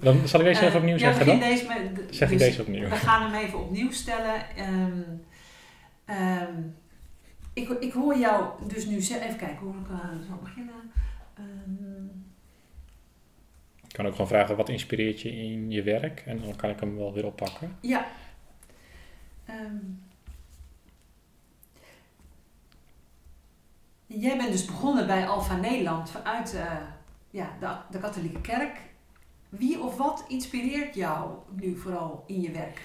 dan zal ik deze even opnieuw zeggen dan? Deze met, zeg ik dus deze opnieuw. We gaan hem even opnieuw stellen. Ik, ik hoor jou dus nu. Even kijken hoe ik uh, zal beginnen. Ik kan ook gewoon vragen, wat inspireert je in je werk? En dan kan ik hem wel weer oppakken. Ja. Um, jij bent dus begonnen bij Alpha Nederland vanuit uh, ja, de, de katholieke kerk. Wie of wat inspireert jou nu vooral in je werk?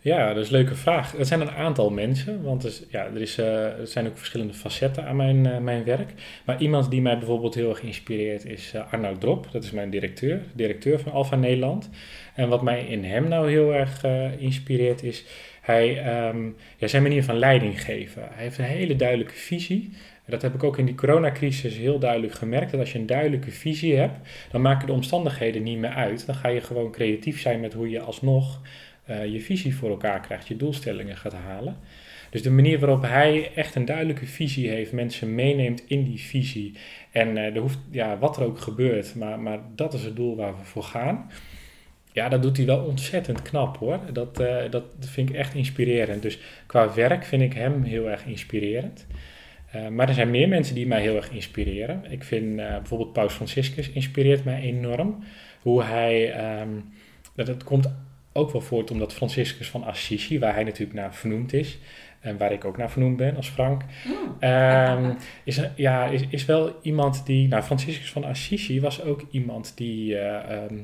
Ja, dat is een leuke vraag. Het zijn een aantal mensen, want er, ja, er, is, uh, er zijn ook verschillende facetten aan mijn, uh, mijn werk. Maar iemand die mij bijvoorbeeld heel erg inspireert is uh, Arnoud Drop. Dat is mijn directeur, directeur van Alpha Nederland. En wat mij in hem nou heel erg inspireert is hij, um, ja, zijn manier van leiding geven. Hij heeft een hele duidelijke visie. Dat heb ik ook in die coronacrisis heel duidelijk gemerkt. Dat als je een duidelijke visie hebt, dan maken de omstandigheden niet meer uit. Dan ga je gewoon creatief zijn met hoe je alsnog uh, je visie voor elkaar krijgt, je doelstellingen gaat halen. Dus de manier waarop hij echt een duidelijke visie heeft, mensen meeneemt in die visie. En uh, er hoeft, ja, wat er ook gebeurt, maar, maar dat is het doel waar we voor gaan. Ja, dat doet hij wel ontzettend knap hoor. Dat, uh, dat vind ik echt inspirerend. Dus qua werk vind ik hem heel erg inspirerend. Maar er zijn meer mensen die mij heel erg inspireren. Ik vind bijvoorbeeld Paus Franciscus inspireert mij enorm. Hoe hij, um, dat het komt ook wel voort omdat Franciscus van Assisi, waar hij natuurlijk naar vernoemd is, en waar ik ook naar vernoemd ben als Frank, ehm, is, ja, is, is wel iemand die, nou Franciscus van Assisi was ook iemand die eh, ehm,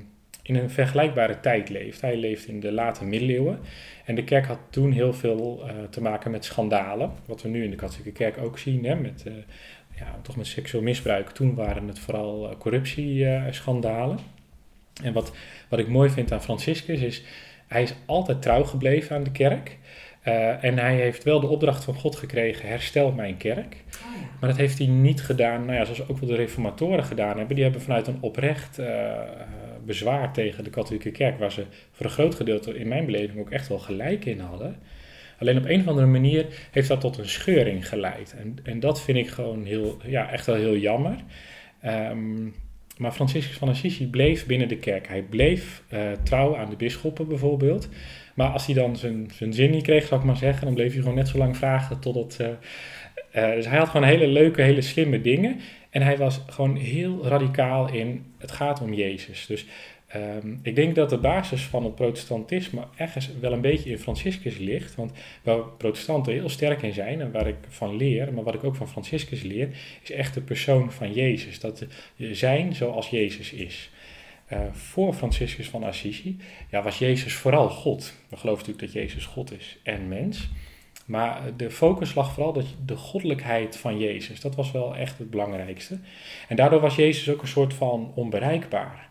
in een vergelijkbare tijd leeft. Hij leeft in de late middeleeuwen en de kerk had toen heel veel eh, te maken met schandalen, wat we nu in de katholieke kerk ook zien, hè, met, uh, ja, toch met seksueel misbruik. Toen waren het vooral corruptieschandalen. En wat, wat ik mooi vind aan Franciscus is, hij is altijd trouw gebleven aan de kerk. Uh, en hij heeft wel de opdracht van God gekregen: herstel mijn kerk. Oh ja. Maar dat heeft hij niet gedaan, nou ja, zoals ook wel de reformatoren gedaan hebben. Die hebben vanuit een oprecht uh, bezwaar tegen de katholieke kerk, waar ze voor een groot gedeelte in mijn beleving ook echt wel gelijk in hadden. Alleen op een of andere manier heeft dat tot een scheuring geleid. En, en dat vind ik gewoon heel, ja, echt wel heel jammer. Um, maar Franciscus van Assisi bleef binnen de kerk. Hij bleef uh, trouw aan de bisschoppen bijvoorbeeld. Maar als hij dan zijn, zijn zin niet kreeg, zou ik maar zeggen, dan bleef hij gewoon net zo lang vragen totdat. Uh, dus hij had gewoon hele leuke, hele slimme dingen. En hij was gewoon heel radicaal in: het gaat om Jezus. Dus um, ik denk dat de basis van het protestantisme ergens wel een beetje in Franciscus ligt. Want waar protestanten heel sterk in zijn en waar ik van leer, maar wat ik ook van Franciscus leer, is echt de persoon van Jezus. Dat zijn zoals Jezus is. Uh, voor Franciscus van Assisi ja, was Jezus vooral God. We geloven natuurlijk dat Jezus God is en mens. Maar de focus lag vooral dat de goddelijkheid van Jezus. Dat was wel echt het belangrijkste. En daardoor was Jezus ook een soort van onbereikbaar.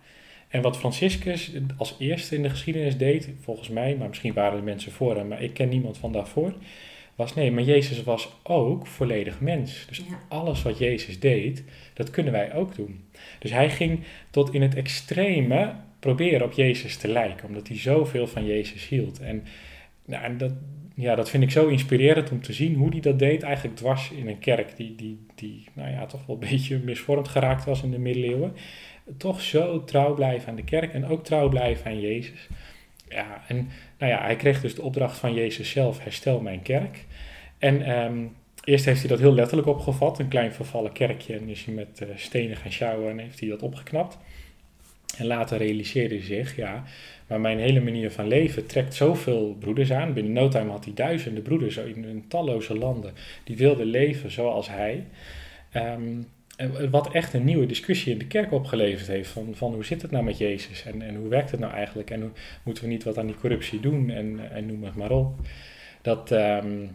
En wat Franciscus als eerste in de geschiedenis deed, volgens mij, maar misschien waren er mensen voor hem, maar ik ken niemand van daarvoor, was nee, maar Jezus was ook volledig mens. Dus alles wat Jezus deed, dat kunnen wij ook doen. Dus hij ging tot in het extreme proberen op Jezus te lijken, omdat hij zoveel van Jezus hield. En, nou, en dat, ja, dat vind ik zo inspirerend om te zien hoe hij dat deed, eigenlijk dwars in een kerk die, die, die nou ja, toch wel een beetje misvormd geraakt was in de middeleeuwen. Toch zo trouw blijven aan de kerk en ook trouw blijven aan Jezus. Ja, en nou ja, hij kreeg dus de opdracht van Jezus zelf, herstel mijn kerk. En um, eerst heeft hij dat heel letterlijk opgevat, een klein vervallen kerkje, en is hij met uh, stenen gaan sjouwen en heeft hij dat opgeknapt. En later realiseerde hij zich, ja, maar mijn hele manier van leven trekt zoveel broeders aan. Binnen no time had hij duizenden broeders in, in talloze landen die wilden leven zoals hij. Um, wat echt een nieuwe discussie in de kerk opgeleverd heeft. Van, van hoe zit het nou met Jezus en, en hoe werkt het nou eigenlijk? En hoe, moeten we niet wat aan die corruptie doen en, en noem het maar op. Dat, um,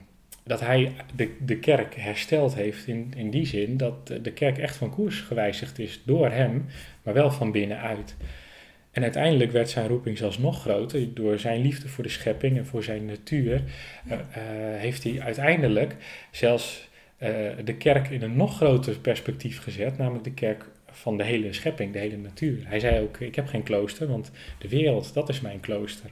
dat hij de, de kerk hersteld heeft in, in die zin dat de kerk echt van koers gewijzigd is door hem, maar wel van binnenuit. En uiteindelijk werd zijn roeping zelfs nog groter. Door zijn liefde voor de schepping en voor zijn natuur ja. uh, heeft hij uiteindelijk zelfs de kerk in een nog groter perspectief gezet, namelijk de kerk van de hele schepping, de hele natuur. Hij zei ook: Ik heb geen klooster, want de wereld, dat is mijn klooster.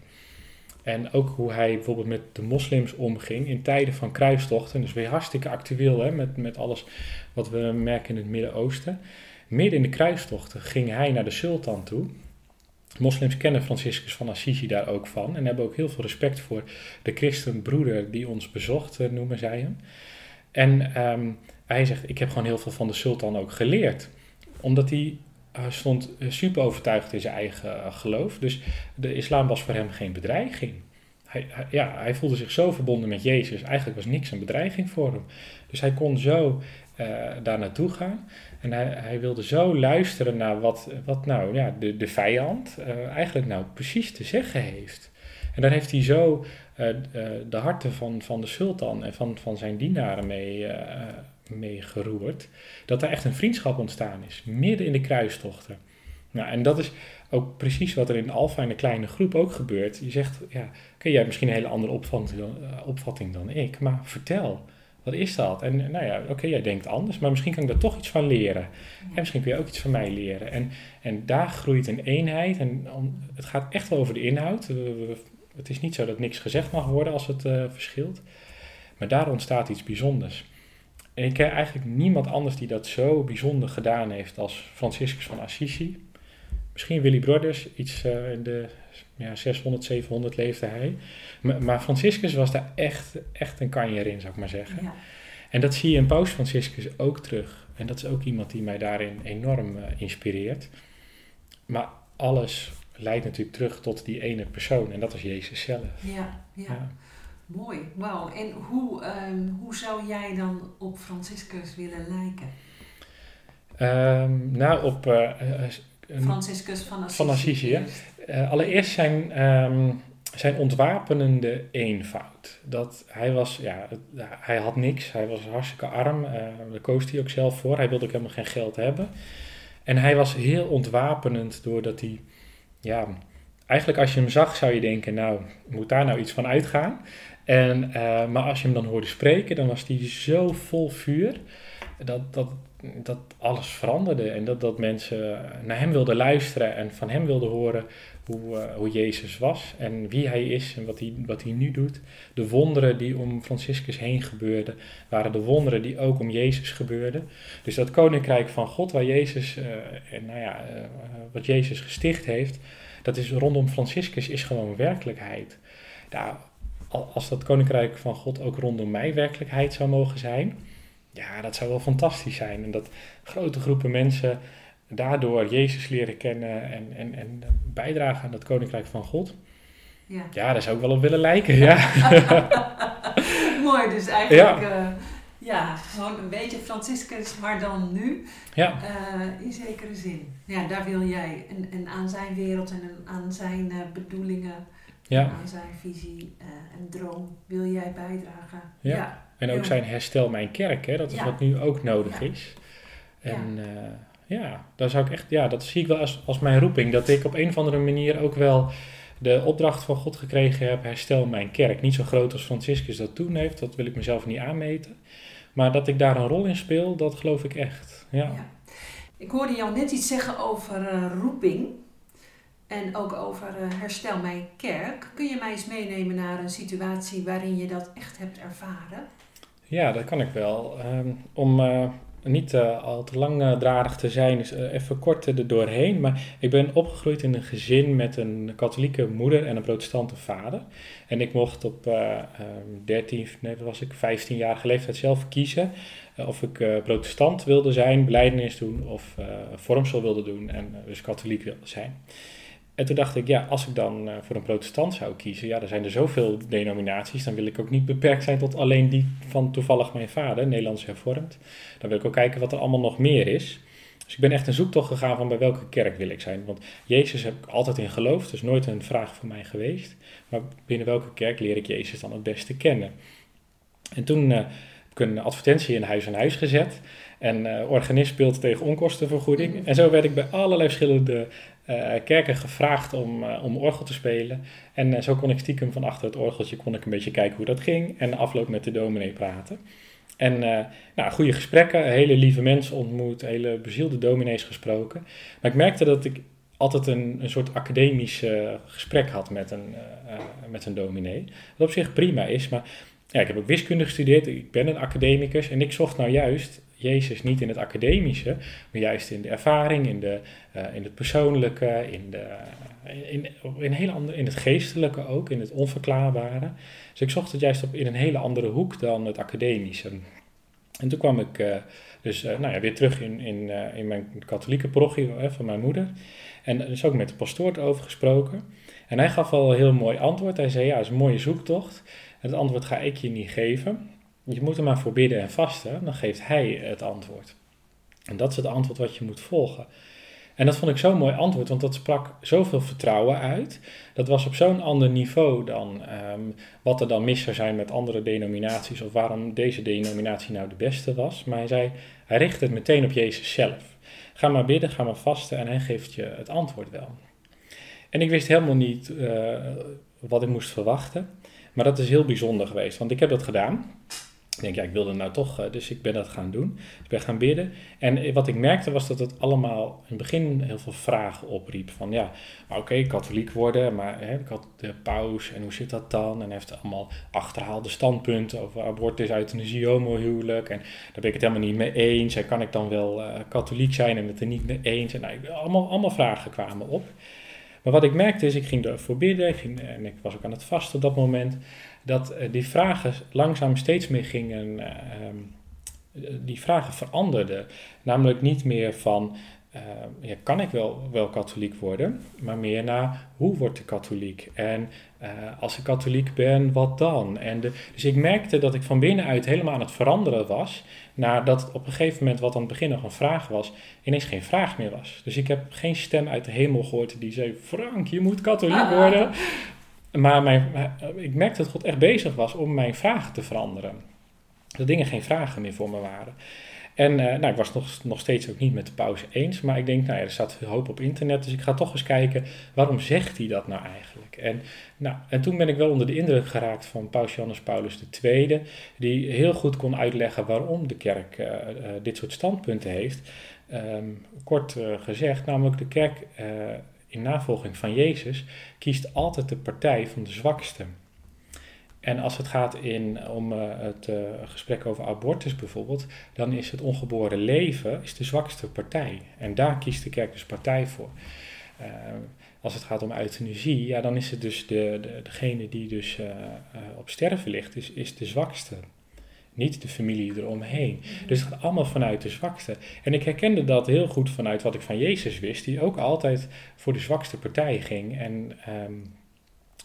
En ook hoe hij bijvoorbeeld met de moslims omging in tijden van kruistochten. Dus weer hartstikke actueel hè, met, met alles wat we merken in het Midden-Oosten. Midden in de kruistochten ging hij naar de sultan toe. Moslims kennen Franciscus van Assisi daar ook van en hebben ook heel veel respect voor de christenbroeder die ons bezocht, eh, noemen zij hem. En um, hij zegt, ik heb gewoon heel veel van de sultan ook geleerd. Omdat hij uh, stond super overtuigd in zijn eigen uh, geloof. Dus de islam was voor hem geen bedreiging. Hij, ja, hij voelde zich zo verbonden met Jezus. Eigenlijk was niks een bedreiging voor hem. Dus hij kon zo daar naartoe gaan. En hij, hij, wilde zo luisteren naar wat, wat nou ja, de, de vijand eigenlijk nou precies te zeggen heeft. En daar heeft hij zo de harten van, van de sultan en van, van zijn dienaren mee, uh, mee geroerd. Dat er echt een vriendschap ontstaan is, midden in de kruistochten. Nou, en dat is ook precies wat er in Alfa in een kleine groep ook gebeurt. Je zegt, ja, jij hebt misschien een hele andere opvatting dan, ik, maar vertel, wat is dat? En nou ja, oké, jij denkt anders, maar misschien kan ik daar toch iets van leren. En misschien kun je ook iets van mij leren. En, en daar groeit een eenheid en het gaat echt wel over de inhoud. We, het is niet zo dat niks gezegd mag worden als het uh, verschilt. Maar daar ontstaat iets bijzonders. En ik ken eigenlijk niemand anders die dat zo bijzonder gedaan heeft als Franciscus van Assisi. Misschien Willy Brothers, iets uh, in de ja, 600, 700 leefde hij. Maar, maar, Franciscus was daar echt, echt een kanjer in, zou ik maar zeggen. Ja. En dat zie je in Paus Franciscus ook terug. En dat is ook iemand die mij daarin enorm uh, inspireert. Maar alles leidt natuurlijk terug tot die ene persoon en dat is Jezus zelf. Ja, ja. Ja. Mooi, wauw. En hoe, ehm, hoe zou jij dan op Franciscus willen lijken? Ehm, nou, op eh, eh, een- Franciscus van Assisi. Van Assisi, ja. Eh, allereerst zijn, ehm, zijn ontwapenende eenvoud. Dat hij was, ja, hij had niks. Hij was hartstikke arm. eh, daar koos hij ook zelf voor. Hij wilde ook helemaal geen geld hebben. En hij was heel ontwapenend doordat hij, ja, eigenlijk als je hem zag zou je denken, nou, moet daar nou iets van uitgaan? En, eh, maar als je hem dan hoorde spreken, dan was hij zo vol vuur dat, dat, dat alles veranderde. En dat, dat mensen naar hem wilden luisteren en van hem wilden horen hoe, eh, hoe Jezus was en wie hij is en wat hij, wat hij nu doet. De wonderen die om Franciscus heen gebeurden, waren de wonderen die ook om Jezus gebeurden. Dus dat koninkrijk van God, waar Jezus, eh, en nou ja, eh, wat Jezus gesticht heeft, dat is rondom Franciscus is gewoon werkelijkheid. Nou, al- als dat koninkrijk van God ook rondom mij werkelijkheid zou mogen zijn, ja, dat zou wel fantastisch zijn. En dat grote groepen mensen daardoor Jezus leren kennen en, en, en bijdragen aan dat koninkrijk van God. Ja. Ja, daar zou ik wel op willen lijken, ja. Mooi, dus eigenlijk ja. ja, gewoon een beetje Franciscus, maar dan nu. Ja, eh, in zekere zin. Ja, daar wil jij en, en aan zijn wereld en een- aan zijn eh, bedoelingen, ja. aan zijn visie eh, en droom wil jij bijdragen. Ja. En ook zijn herstel mijn kerk, hè, dat is wat nu ook nodig is. En ja. daar zou ik echt, ja, dat zie ik wel als, als mijn roeping. Dat ik op een of andere manier ook wel de opdracht van God gekregen heb, herstel mijn kerk. Niet zo groot als Franciscus dat toen heeft, dat wil ik mezelf niet aanmeten. Maar dat ik daar een rol in speel, dat geloof ik echt. Ja. Ja. Ik hoorde jou net iets zeggen over eh, roeping en ook over eh, herstel mijn kerk. Kun je mij eens meenemen naar een situatie waarin je dat echt hebt ervaren? Ja, dat kan ik wel. Ehm, om eh, niet eh, al te langdradig te zijn, dus eh, even kort er doorheen. Maar ik ben opgegroeid in een gezin met een katholieke moeder en een protestante vader. En ik mocht op eh, ehm, 13, nee, wat was ik, 15-jarige leeftijd zelf kiezen eh, of ik eh, protestant wilde zijn, belijdenis doen of eh, vormsel wilde doen en eh, dus katholiek wilde zijn. En toen dacht ik, ja, als ik dan eh, voor een protestant zou kiezen, ja, er zijn er zoveel denominaties, dan wil ik ook niet beperkt zijn tot alleen die van toevallig mijn vader, Nederlands hervormd. Dan wil ik ook kijken wat er allemaal nog meer is. Dus ik ben echt een zoektocht gegaan van bij welke kerk wil ik zijn. Want Jezus heb ik altijd in geloofd, dus nooit een vraag voor mij geweest. Maar binnen welke kerk leer ik Jezus dan het beste kennen? En toen eh, heb ik een advertentie in huis aan huis gezet. En eh, organist speelt tegen onkostenvergoeding. En zo werd ik bij allerlei verschillende kerken gevraagd om, eh, om orgel te spelen. En eh, zo kon ik stiekem van achter het orgeltje kon ik een beetje kijken hoe dat ging. En afloop met de dominee praten. En eh, nou, goede gesprekken, hele lieve mensen ontmoet, hele bezielde dominees gesproken. Maar ik merkte dat ik altijd een, een soort academisch eh, gesprek had met een, eh, eh, met een dominee. Wat op zich prima is, maar ja, ik heb ook wiskunde gestudeerd, ik ben een academicus en ik zocht nou juist Jezus niet in het academische, maar juist in de ervaring, in, de, eh, in het persoonlijke, in, de, in, in, hele andere, in het geestelijke ook, in het onverklaarbare. Dus ik zocht het juist op in een hele andere hoek dan het academische. En toen kwam ik eh, dus eh, nou ja, weer terug in, in, eh, in mijn katholieke parochie eh, van mijn moeder. En dus ook met de pastoor over gesproken. En hij gaf al een heel mooi antwoord. Hij zei, ja, het is een mooie zoektocht. Het antwoord ga ik je niet geven. Je moet er maar voor bidden en vasten. Dan geeft hij het antwoord. En dat is het antwoord wat je moet volgen. En dat vond ik zo'n mooi antwoord, want dat sprak zoveel vertrouwen uit. Dat was op zo'n ander niveau dan ehm, wat er dan mis zou zijn met andere denominaties of waarom deze denominatie nou de beste was. Maar hij zei, hij richt het meteen op Jezus zelf. Ga maar bidden, ga maar vasten en hij geeft je het antwoord wel. En ik wist helemaal niet uh, wat ik moest verwachten, maar dat is heel bijzonder geweest, want ik heb dat gedaan. Ik denk, ja, ik wilde nou toch, uh, dus ik ben dat gaan doen. Ik ben gaan bidden. En wat ik merkte was dat het allemaal in het begin heel veel vragen opriep. Van ja, oké, katholiek worden, maar hè, ik had de paus en hoe zit dat dan? En heeft allemaal achterhaalde standpunten over abortus, euthanasie, homohuwelijk. En daar ben ik het helemaal niet mee eens. En kan ik dan wel uh, katholiek zijn en het er niet mee eens? En nou, allemaal, allemaal vragen kwamen op. Maar wat ik merkte is, ik ging ervoor bidden ik ging, en ik was ook aan het vasten op dat moment, dat uh, die vragen langzaam steeds meer gingen, um, die vragen veranderden. Namelijk niet meer van, ja, kan ik wel, wel katholiek worden, maar meer naar hoe word ik katholiek? En als ik katholiek ben, wat dan? En de, dus ik merkte dat ik van binnenuit helemaal aan het veranderen was, nadat het op een gegeven moment, wat aan het begin nog een vraag was, ineens geen vraag meer was. Dus ik heb geen stem uit de hemel gehoord die zei, Frank, je moet katholiek worden. Maar mijn, ik merkte dat God echt bezig was om mijn vragen te veranderen. Dat dingen geen vragen meer voor me waren. En uh, nou, ik was nog, nog steeds ook niet met de pauze eens, maar ik denk, nou ja, er staat veel hoop op internet, dus ik ga toch eens kijken, waarom zegt hij dat nou eigenlijk? En, nou, en toen ben ik wel onder de indruk geraakt van paus Johannes Paulus II, die heel goed kon uitleggen waarom de kerk uh, uh, dit soort standpunten heeft. Um, kort gezegd, namelijk de kerk in navolging van Jezus kiest altijd de partij van de zwakste. En als het gaat in, om uh, het uh, gesprek over abortus bijvoorbeeld, dan is het ongeboren leven is de zwakste partij. En daar kiest de kerk dus partij voor. Uh, als het gaat om euthanasie, ja, dan is het dus de, de, degene die dus op sterven ligt, is, is de zwakste. Niet de familie eromheen. Dus het gaat allemaal vanuit de zwakste. En ik herkende dat heel goed vanuit wat ik van Jezus wist, die ook altijd voor de zwakste partij ging. En um,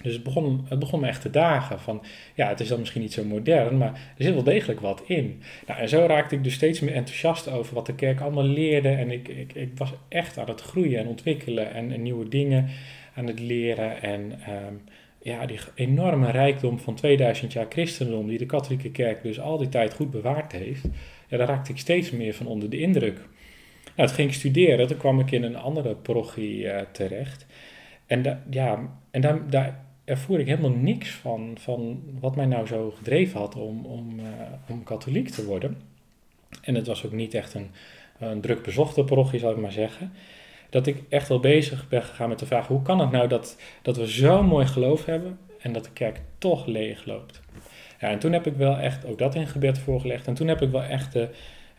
dus het begon, het begon me echt te dagen van, ja, het is dan misschien niet zo modern, maar er zit wel degelijk wat in. Nou, en zo raakte ik dus steeds meer enthousiast over wat de kerk allemaal leerde. En ik, ik, ik was echt aan het groeien en ontwikkelen en, nieuwe dingen aan het leren. En um, ja, die enorme rijkdom van 2000 jaar christendom, die de katholieke kerk dus al die tijd goed bewaard heeft, ja, daar raakte ik steeds meer van onder de indruk. Nou, toen ging ik studeren, toen kwam ik in een andere parochie uh, terecht. En, ja, en daar, daar ervoer ik helemaal niks van, van wat mij nou zo gedreven had om, om, uh, om katholiek te worden. En het was ook niet echt een, een druk bezochte parochie, zou ik maar zeggen dat ik echt wel bezig ben gegaan met de vraag: hoe kan het nou dat, dat we zo'n mooi geloof hebben en dat de kerk toch leeg loopt? Ja, en toen heb ik wel echt ook dat in gebed voorgelegd. En toen heb ik wel echt de,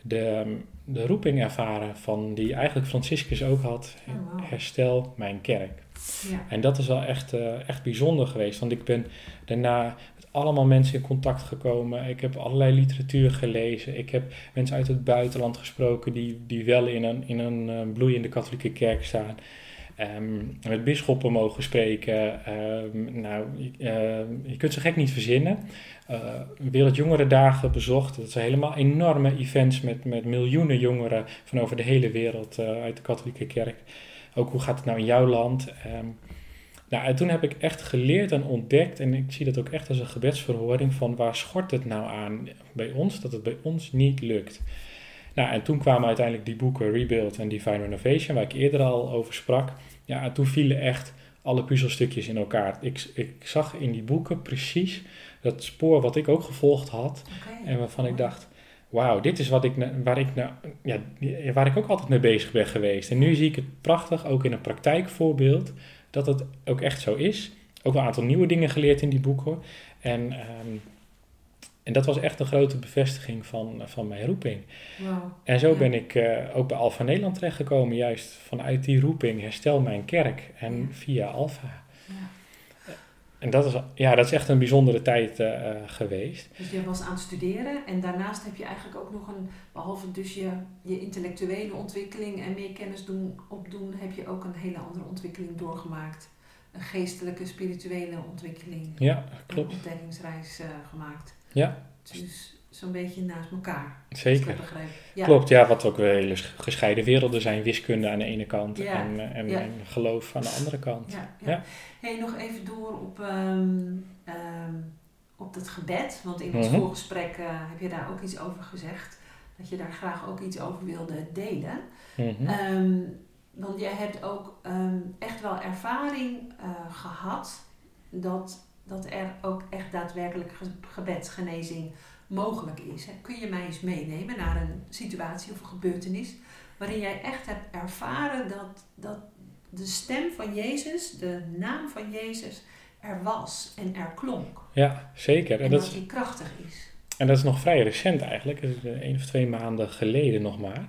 de, de roeping ervaren van die eigenlijk Franciscus ook had: oh, herstel mijn kerk. Ja. En dat is wel echt, uh, echt bijzonder geweest. Want ik ben daarna allemaal mensen in contact gekomen. Ik heb allerlei literatuur gelezen. Ik heb mensen uit het buitenland gesproken die, die wel in een, in een uh, bloeiende katholieke kerk staan. Um, met bisschoppen mogen spreken. Um, nou, uh, je kunt ze gek niet verzinnen. Uh, bezocht. Dat zijn helemaal enorme events met, met miljoenen jongeren van over de hele wereld uh, uit de katholieke kerk. Ook hoe gaat het nou in jouw land? Nou, en toen heb ik echt geleerd en ontdekt, en ik zie dat ook echt als een gebedsverhoring, van waar schort het nou aan bij ons, dat het bij ons niet lukt. Nou, en toen kwamen uiteindelijk die boeken Rebuild en Divine Renovation, waar ik eerder al over sprak. Ja, en toen vielen echt alle puzzelstukjes in elkaar. Ik, ik zag in die boeken precies dat spoor wat ik ook gevolgd had. En waarvan ik dacht, wauw, dit is wat ik, waar, ik nou, ja, waar ik ook altijd mee bezig ben geweest. En nu zie ik het prachtig, ook in een praktijkvoorbeeld, dat het ook echt zo is. Ook een aantal nieuwe dingen geleerd in die boeken. En, um, en dat was echt een grote bevestiging van, van mijn roeping. Wow. En zo ben ik uh, ook bij Alfa Nederland terechtgekomen, juist vanuit die roeping, herstel mijn kerk. En ja. via Alfa. En dat is, ja, dat is echt een bijzondere tijd uh, geweest. Dus je was aan het studeren en daarnaast heb je eigenlijk ook nog een, behalve dus je, je intellectuele ontwikkeling en meer kennis doen, opdoen, heb je ook een hele andere ontwikkeling doorgemaakt. Een geestelijke, spirituele ontwikkeling. Ja, klopt. Een ontdekkingsreis uh, gemaakt. Ja. Dus zo'n beetje naast elkaar. Zeker. Ja. Klopt, ja, wat ook weer hele gescheiden werelden zijn. Wiskunde aan de ene kant ja. en, en, ja. en, geloof aan de andere kant. Ja, ja. Hey, nog even door op, um, um, op het gebed. Want in ons mm -hmm. voorgesprek uh, heb je daar ook iets over gezegd. Dat je daar graag ook iets over wilde delen. Mm -hmm. um, want jij hebt ook echt wel ervaring uh, gehad dat, dat er ook echt daadwerkelijk gebedsgenezing mogelijk is. Kun je mij eens meenemen naar een situatie of een gebeurtenis waarin jij echt hebt ervaren dat, dat de stem van Jezus, de naam van Jezus, er was en er klonk. Ja, zeker. En, en dat, dat die krachtig is. En dat is nog vrij recent eigenlijk, één of twee maanden geleden nog maar.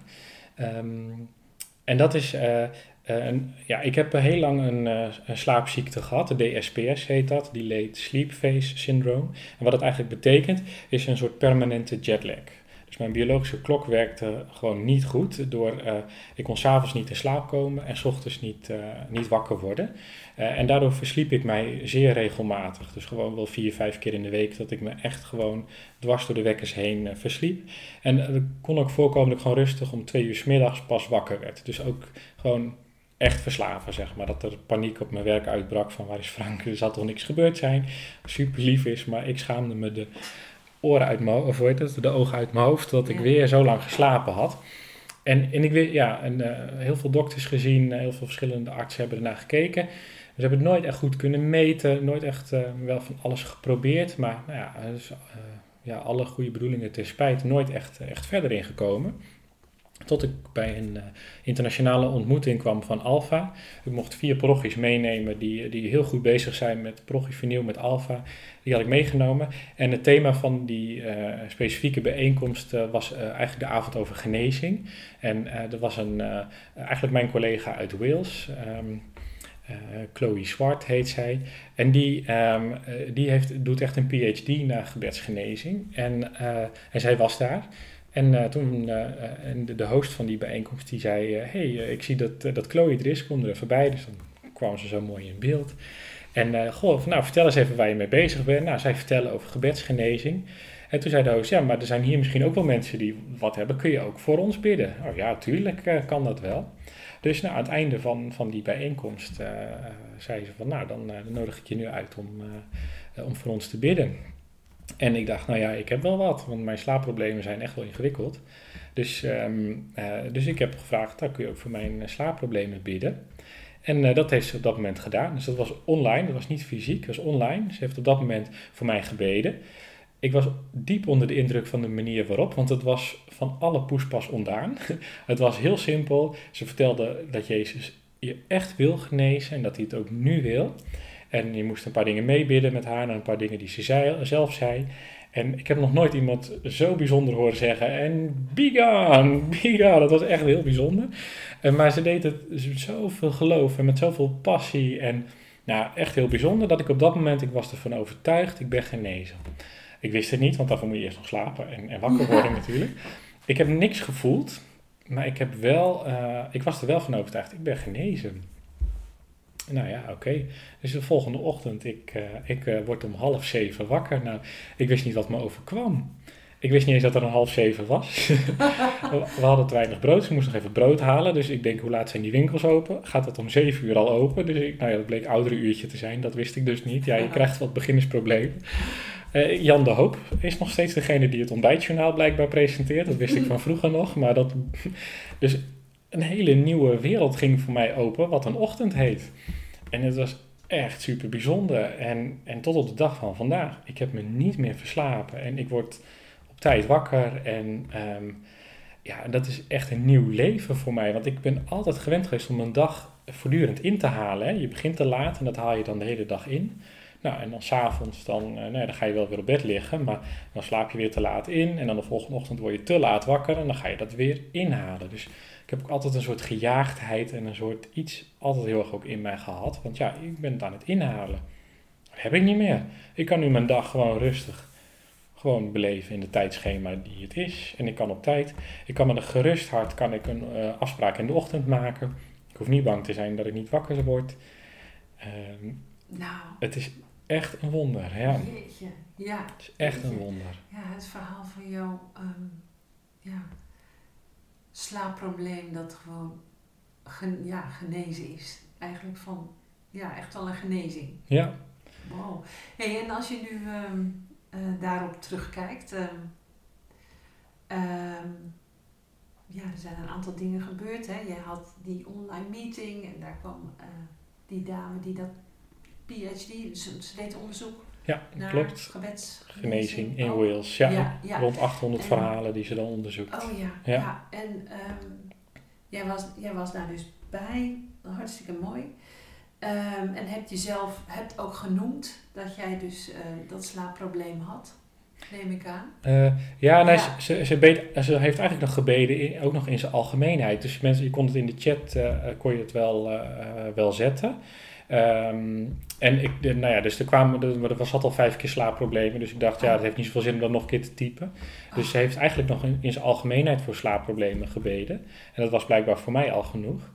Um, en dat is, uh, ja, ik heb heel lang een, uh, een, slaapziekte gehad, de DSPS heet dat, Delayed Sleep Phase Syndrome. En wat dat eigenlijk betekent, is een soort permanente jetlag. Dus mijn biologische klok werkte gewoon niet goed. Door, uh, ik kon s'avonds niet in slaap komen en s ochtends niet, uh, niet wakker worden. En daardoor versliep ik mij zeer regelmatig. Dus gewoon wel vier, vijf keer in de week dat ik me echt gewoon dwars door de wekkers heen versliep. En het kon ook voorkomen dat ik gewoon rustig om twee uur s middags pas wakker werd. Dus ook gewoon echt verslaven, zeg maar. Dat er paniek op mijn werk uitbrak van waar is Frank, er zal toch niks gebeurd zijn. Super lief is, maar ik schaamde me de oren uit mijn of weet het, de ogen uit mijn hoofd, dat ik weer zo lang geslapen had. En, en ik weet, ja, en, uh, heel veel dokters gezien, heel veel verschillende artsen hebben ernaar gekeken. Ze hebben het nooit echt goed kunnen meten, nooit echt uh, wel van alles geprobeerd, maar nou ja, dus, uh, ja, alle goede bedoelingen ter spijt nooit echt, echt verder ingekomen. Tot ik bij een uh, internationale ontmoeting kwam van Alpha. Ik mocht vier proggies meenemen die, die heel goed bezig zijn met proggievernieuw met Alpha. Die had ik meegenomen. En het thema van die uh, specifieke bijeenkomst uh, was eigenlijk de avond over genezing. En er was een, eigenlijk mijn collega uit Wales. Um, Chloe Swart heet zij. En die, um, die heeft, doet echt een PhD naar gebedsgenezing. En, en zij was daar. En uh, toen uh, en de, host van die bijeenkomst die zei: Hé, hey, ik zie dat, dat Chloe er is, kom er even bij. Dus dan kwam ze zo mooi in beeld. En goh, nou vertel eens even waar je mee bezig bent. Nou, zij vertellen over gebedsgenezing. En toen zei de host: Ja, maar er zijn hier misschien ook wel mensen die wat hebben. Kun je ook voor ons bidden? Oh ja, tuurlijk kan dat wel. Dus nou, aan het einde van, van die bijeenkomst zei ze: van, Nou, dan, dan, nodig ik je nu uit om, om voor ons te bidden. En ik dacht, nou ja, ik heb wel wat, want mijn slaapproblemen zijn echt wel ingewikkeld. Dus, um, uh, dus ik heb gevraagd, dan kun je ook voor mijn slaapproblemen bidden. En uh, dat heeft ze op dat moment gedaan. Dus dat was online, dat was niet fysiek, dat was online. Ze heeft op dat moment voor mij gebeden. Ik was diep onder de indruk van de manier waarop, want het was van alle poespas ondaan. het was heel simpel. Ze vertelde dat Jezus je echt wil genezen en dat hij het ook nu wil. En je moest een paar dingen meebidden met haar en een paar dingen die ze zei, zelf zei. En ik heb nog nooit iemand zo bijzonder horen zeggen. En be gone. Dat was echt heel bijzonder. En, maar ze deed het zoveel geloof en met zoveel passie. En nou, echt heel bijzonder dat ik op dat moment, ik was ervan overtuigd, ik ben genezen. Ik wist het niet, want daarvoor moet je eerst nog slapen en, en wakker worden ja. natuurlijk. Ik heb niks gevoeld, maar ik, heb wel, uh, ik was er wel van overtuigd, ik ben genezen. Nou ja, oké. Okay. Dus de volgende ochtend, ik, uh, ik uh, word om half zeven wakker. Nou, ik wist niet wat me overkwam. Ik wist niet eens dat er een half zeven was. we hadden te weinig brood, dus ik moest nog even brood halen. Dus ik denk, hoe laat zijn die winkels open? Gaat het om zeven uur al open? Dus ik, nou ja, dat bleek oudere uurtje te zijn. Dat wist ik dus niet. Ja, je krijgt wat beginnersprobleem. Uh, Jan de Hoop is nog steeds degene die het ontbijtjournaal blijkbaar presenteert. Dat wist ik van vroeger nog. Maar dat, dus een hele nieuwe wereld ging voor mij open, wat een ochtend heet. En het was echt super bijzonder. En, en tot op de dag van vandaag, ik heb me niet meer verslapen. En ik word op tijd wakker. En um, ja, dat is echt een nieuw leven voor mij. Want ik ben altijd gewend geweest om een dag voortdurend in te halen. Hè. Je begint te laat en dat haal je dan de hele dag in. Nou, en dan s'avonds, dan, uh, nou, dan ga je wel weer op bed liggen, maar dan slaap je weer te laat in. En dan de volgende ochtend word je te laat wakker en dan ga je dat weer inhalen. Dus ik heb ook altijd een soort gejaagdheid en een soort iets altijd heel erg ook in mij gehad. Want ja, ik ben het aan het inhalen. Dat heb ik niet meer. Ik kan nu mijn dag gewoon rustig gewoon beleven in de tijdschema die het is. En ik kan op tijd. Ik kan met een gerust hart kan ik een uh, afspraak in de ochtend maken. Ik hoef niet bang te zijn dat ik niet wakker word. Uh, nou. Het is echt een wonder. Ja. Jeetje. Ja. Het is echt een wonder. Ja, het verhaal van jou. Um, ja slaapprobleem dat gewoon gen, ja, genezen is. Eigenlijk van, ja, echt wel een genezing. Ja. Wow. Hey, en als je nu um, uh, daarop terugkijkt, um, um, ja, er zijn een aantal dingen gebeurd. Hè? Je had die online meeting en daar kwam uh, die dame die dat PhD, ze, ze deed onderzoek ja, klopt. Gebedsgenezing in oh. Wales. Ja, ja, ja, Rond 800 en, verhalen die ze dan onderzoekt. Oh ja, ja. En um, jij, was, jij was daar dus bij. Hartstikke mooi. Um, en hebt jezelf hebt ook genoemd dat jij dus uh, dat slaapprobleem had. Neem ik aan. Uh, ja, nee, ja. Ze, ze, beet, ze, heeft eigenlijk nog gebeden, in, ook nog in zijn algemeenheid. Dus mensen, je kon het in de chat, uh, kon je het wel, wel zetten. Ehm, en ik, de- nou ja, dus er kwamen, er, er was al vijf keer slaapproblemen. Dus ik dacht, ja, het heeft niet zoveel zin om dat nog een keer te typen. Dus ze heeft eigenlijk nog in, in zijn algemeenheid voor slaapproblemen gebeden. En dat was blijkbaar voor mij al genoeg.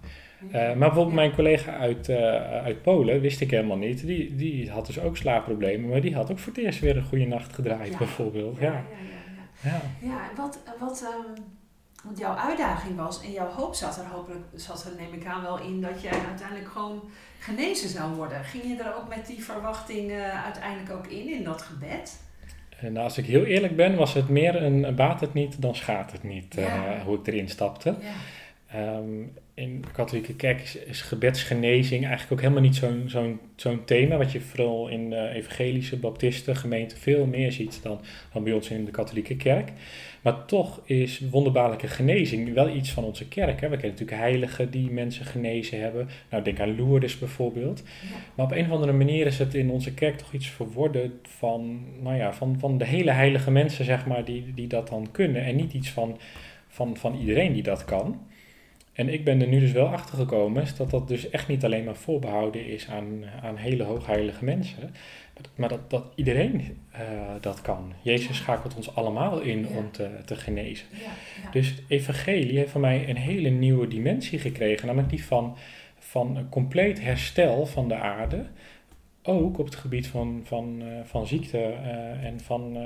Eh, maar bijvoorbeeld mijn collega uit, eh, uit Polen, wist ik helemaal niet. Die, die had dus ook slaapproblemen, maar die had ook voor het eerst weer een goede nacht gedraaid, Ja. bijvoorbeeld. Ja, Ja, ja, ja, wat, wat ehm, want jouw uitdaging was en jouw hoop zat er hopelijk, zat er neem ik aan wel in dat jij uiteindelijk gewoon genezen zou worden. Ging je er ook met die verwachting eh, uiteindelijk ook in, in dat gebed? En als ik heel eerlijk ben, was het meer een baat het niet dan schaadt het niet, eh, hoe ik erin stapte. Ja. Ehm, in de katholieke kerk is, is gebedsgenezing eigenlijk ook helemaal niet zo'n zo'n zo'n thema, wat je vooral in de evangelische baptisten gemeenten veel meer ziet dan, dan bij ons in de katholieke kerk. Maar toch is wonderbaarlijke genezing wel iets van onze kerk. Hè. We kennen natuurlijk heiligen die mensen genezen hebben. Nou, denk aan Lourdes bijvoorbeeld. Ja. Maar op een of andere manier is het in onze kerk toch iets verworden van, nou ja, van, van de hele heilige mensen, zeg maar, die, die dat dan kunnen. En niet iets van, van, van iedereen die dat kan. En ik ben er nu dus wel achter gekomen dat dat dus echt niet alleen maar voorbehouden is aan, aan hele hoogheilige mensen, maar dat, dat, iedereen eh, dat kan. Jezus schakelt ons allemaal in Ja. om te, te genezen. Ja, ja. Dus het evangelie heeft voor mij een hele nieuwe dimensie gekregen, namelijk die van, van een compleet herstel van de aarde, ook op het gebied van, van, eh, van ziekte eh, en van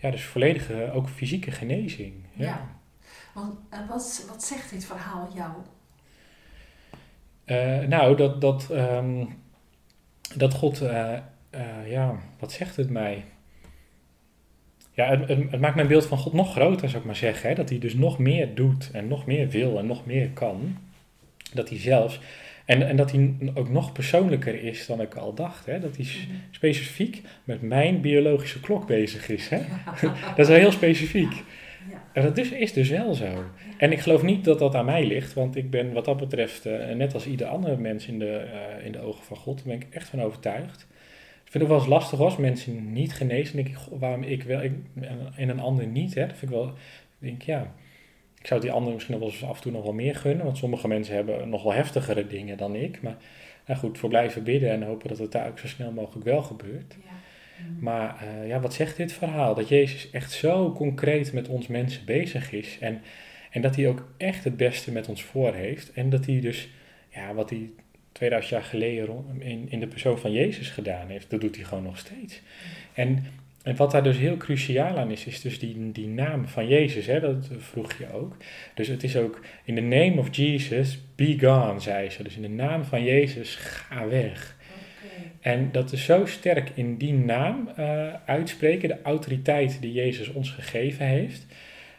ja, dus volledige, ook fysieke genezing. Ja. Ja. Want wat, wat zegt dit verhaal jou? Nou, dat, dat, ehm, dat God, eh, ja, wat zegt het mij? Ja, het, het, het maakt mijn beeld van God nog groter, zou ik maar zeggen. Hè? Dat hij dus nog meer doet en nog meer wil en nog meer kan. Dat hij zelfs, en, en dat hij ook nog persoonlijker is dan ik al dacht. Hè? Dat hij s- specifiek met mijn biologische klok bezig is. Hè? Dat is wel heel specifiek. Ja. En dat is, is dus wel zo. En ik geloof niet dat dat aan mij ligt, want ik ben wat dat betreft, eh, net als ieder andere mens in de, eh, in de ogen van God, daar ben ik echt van overtuigd. Ik vind het wel eens lastig als mensen niet genezen. Denk ik, goh, waarom ik wel ik, en een ander niet? Hè? Dat vind ik wel, ik denk ja, ik zou die ander misschien wel eens af en toe nog wel meer gunnen, want sommige mensen hebben nog wel heftigere dingen dan ik. Maar nou goed, voor blijven bidden en hopen dat het daar ook zo snel mogelijk wel gebeurt. Ja. Maar eh, ja, wat zegt dit verhaal? Dat Jezus echt zo concreet met ons mensen bezig is. En, en dat hij ook echt het beste met ons voor heeft. En dat hij dus, ja, wat hij 2000 jaar geleden in, in de persoon van Jezus gedaan heeft, dat doet hij gewoon nog steeds. En, en wat daar dus heel cruciaal aan is, is dus die, die naam van Jezus. Hè, dat vroeg je ook. Dus het is ook in the name of Jesus, be gone, zei ze. Dus in de naam van Jezus, ga weg. En dat is zo sterk in die naam eh, uitspreken, de autoriteit die Jezus ons gegeven heeft.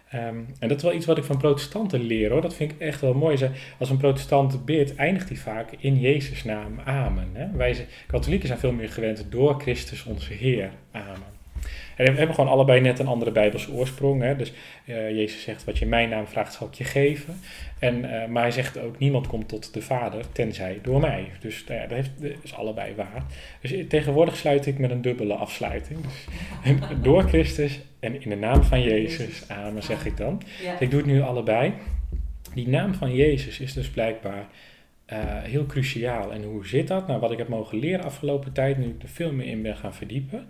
Ehm, en dat is wel iets wat ik van protestanten leer hoor. Dat vind ik echt wel mooi. Als een protestant bidt, eindigt hij vaak in Jezus' naam. Amen. Hè? Wij katholieken zijn veel meer gewend door Christus onze Heer. Amen. We hebben gewoon allebei net een andere Bijbelse oorsprong. Hè? Dus eh, Jezus zegt, wat je mijn naam vraagt, zal ik je geven. En, eh, maar hij zegt ook, niemand komt tot de Vader, tenzij door mij. Dus nou ja, dat, heeft, dat is allebei waar. Dus eh, tegenwoordig sluit ik met een dubbele afsluiting. Dus, door Christus en in de naam van Jezus, amen, zeg ik dan. Ik doe het nu allebei. Die naam van Jezus is dus blijkbaar heel cruciaal. En hoe zit dat? Nou, wat ik heb mogen leren afgelopen tijd, nu ik er veel meer in ben gaan verdiepen,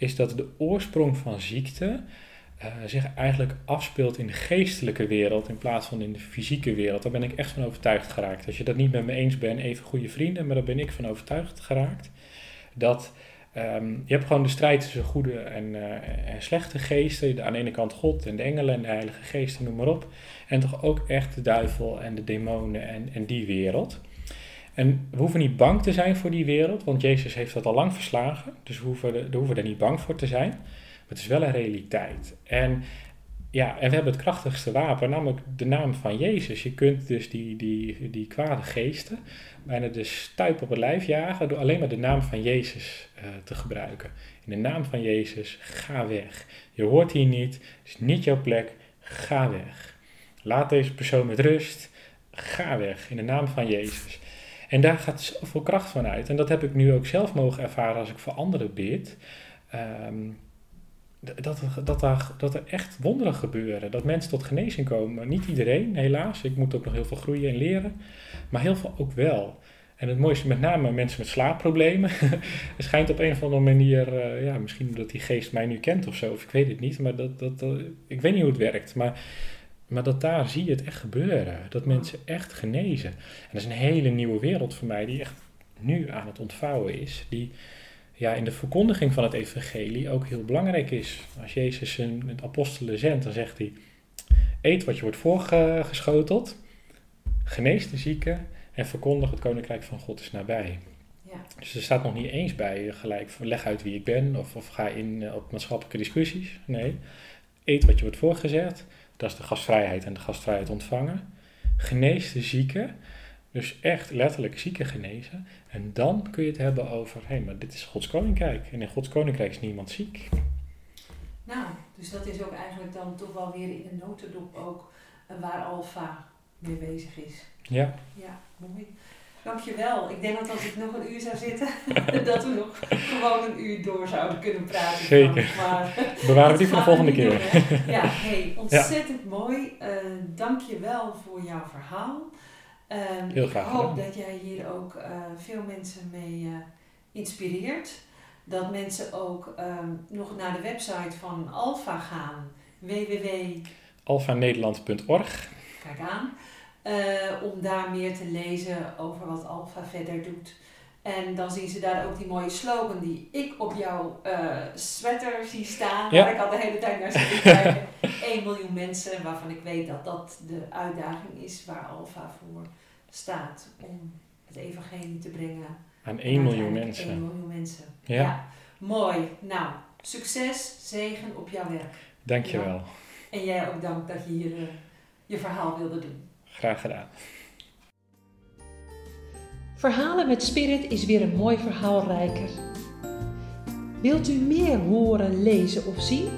is dat de oorsprong van ziekte eh, zich eigenlijk afspeelt in de geestelijke wereld in plaats van in de fysieke wereld. Daar ben ik echt van overtuigd geraakt. Als je dat niet met me eens bent, even goede vrienden, maar daar ben ik van overtuigd geraakt. Dat ehm, je hebt gewoon de strijd tussen goede en, eh, en slechte geesten. Aan de ene kant God en de engelen en de heilige geesten, noem maar op. En toch ook echt de duivel en de demonen en, en die wereld. En we hoeven niet bang te zijn voor die wereld, want Jezus heeft dat al lang verslagen. Dus we hoeven, er- hoeven er niet bang voor te zijn. Maar het is wel een realiteit. En, ja, en we hebben het krachtigste wapen, namelijk de naam van Jezus. Je kunt dus die, die, die kwade geesten bijna de stuip op het lijf jagen door alleen maar de naam van Jezus eh, te gebruiken. In de naam van Jezus, ga weg. Je hoort hier niet, het is niet jouw plek, ga weg. Laat deze persoon met rust, ga weg in de naam van Jezus. En daar gaat zoveel kracht van uit. En dat heb ik nu ook zelf mogen ervaren als ik voor anderen bid. D- dat, dat, dat er echt wonderen gebeuren. Dat mensen tot genezing komen. Niet iedereen, helaas. Ik moet ook nog heel veel groeien en leren. Maar heel veel ook wel. En het mooiste met name mensen met slaapproblemen. het schijnt op een of andere manier, uh, ja, misschien omdat die geest mij nu kent of zo, of ik weet het niet, maar dat, dat, ik weet niet hoe het werkt. Maar, maar dat daar zie je het echt gebeuren. Dat mensen echt genezen. En dat is een hele nieuwe wereld voor mij die echt nu aan het ontvouwen is. Die ja, in de verkondiging van het evangelie ook heel belangrijk is. Als Jezus een apostelen zendt, dan zegt hij, eet wat je wordt voorgeschoteld, genees de zieken en verkondig het koninkrijk van God is nabij. Ja. Dus er staat nog niet eens bij gelijk leg uit wie ik ben of, of ga in eh, op maatschappelijke discussies. Nee, eet wat je wordt voorgezet. Dat is de gastvrijheid en de gastvrijheid ontvangen. Genees de zieken. Dus echt letterlijk zieken genezen. En dan kun je het hebben over, hé, hey, maar dit is Gods koninkrijk. En in Gods koninkrijk is niemand ziek. Nou, dus dat is ook eigenlijk dan toch wel weer in de notendop ook eh, waar Alfa mee bezig is. Ja. Ja, mooi. Dankjewel. Ik denk dat als ik nog een uur zou zitten, dat we nog gewoon een uur door zouden kunnen praten. Zeker. Maar, Bewaren we die voor de volgende keer. ja, hey, ontzettend mooi. Uh, dankjewel voor jouw verhaal. Um, Heel graag. Ik hoop dat jij hier ook uh, veel mensen mee uh, inspireert. Dat mensen ook um, nog naar de website van Alfa gaan. www.alfanederland.org Kijk aan. Uh, om daar meer te lezen over wat Alfa verder doet. En dan zien ze daar ook die mooie slogan die ik op jouw uh, sweater zie staan. Ja. Waar ik al de hele tijd naar zit kijken. 1 miljoen mensen, waarvan ik weet dat dat de uitdaging is waar Alfa voor staat. Om het evangelie te brengen. Aan 1 miljoen mensen. 1 miljoen mensen. Ja. ja. Mooi. Nou, succes, zegen op jouw werk. Dankjewel. Ja. En jij ook dank dat je hier uh, je verhaal wilde doen. Graag gedaan. Verhalen met Spirit is weer een mooi verhaal rijker. Wilt u meer horen, lezen of zien?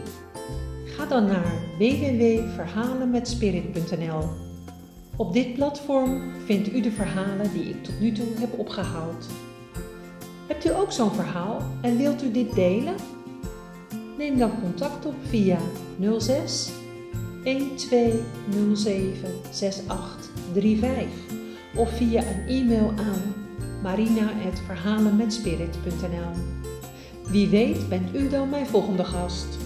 Ga dan naar www.verhalenmetspirit.nl. Op dit platform vindt u de verhalen die ik tot nu toe heb opgehaald. Hebt u ook zo'n verhaal en wilt u dit delen? Neem dan contact op via 06 1207 6835 of via een e-mail aan marina.verhalenmetspirit.nl Wie weet bent u dan mijn volgende gast.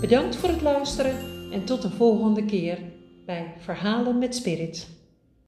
Bedankt voor het luisteren en tot de volgende keer bij Verhalen met Spirit.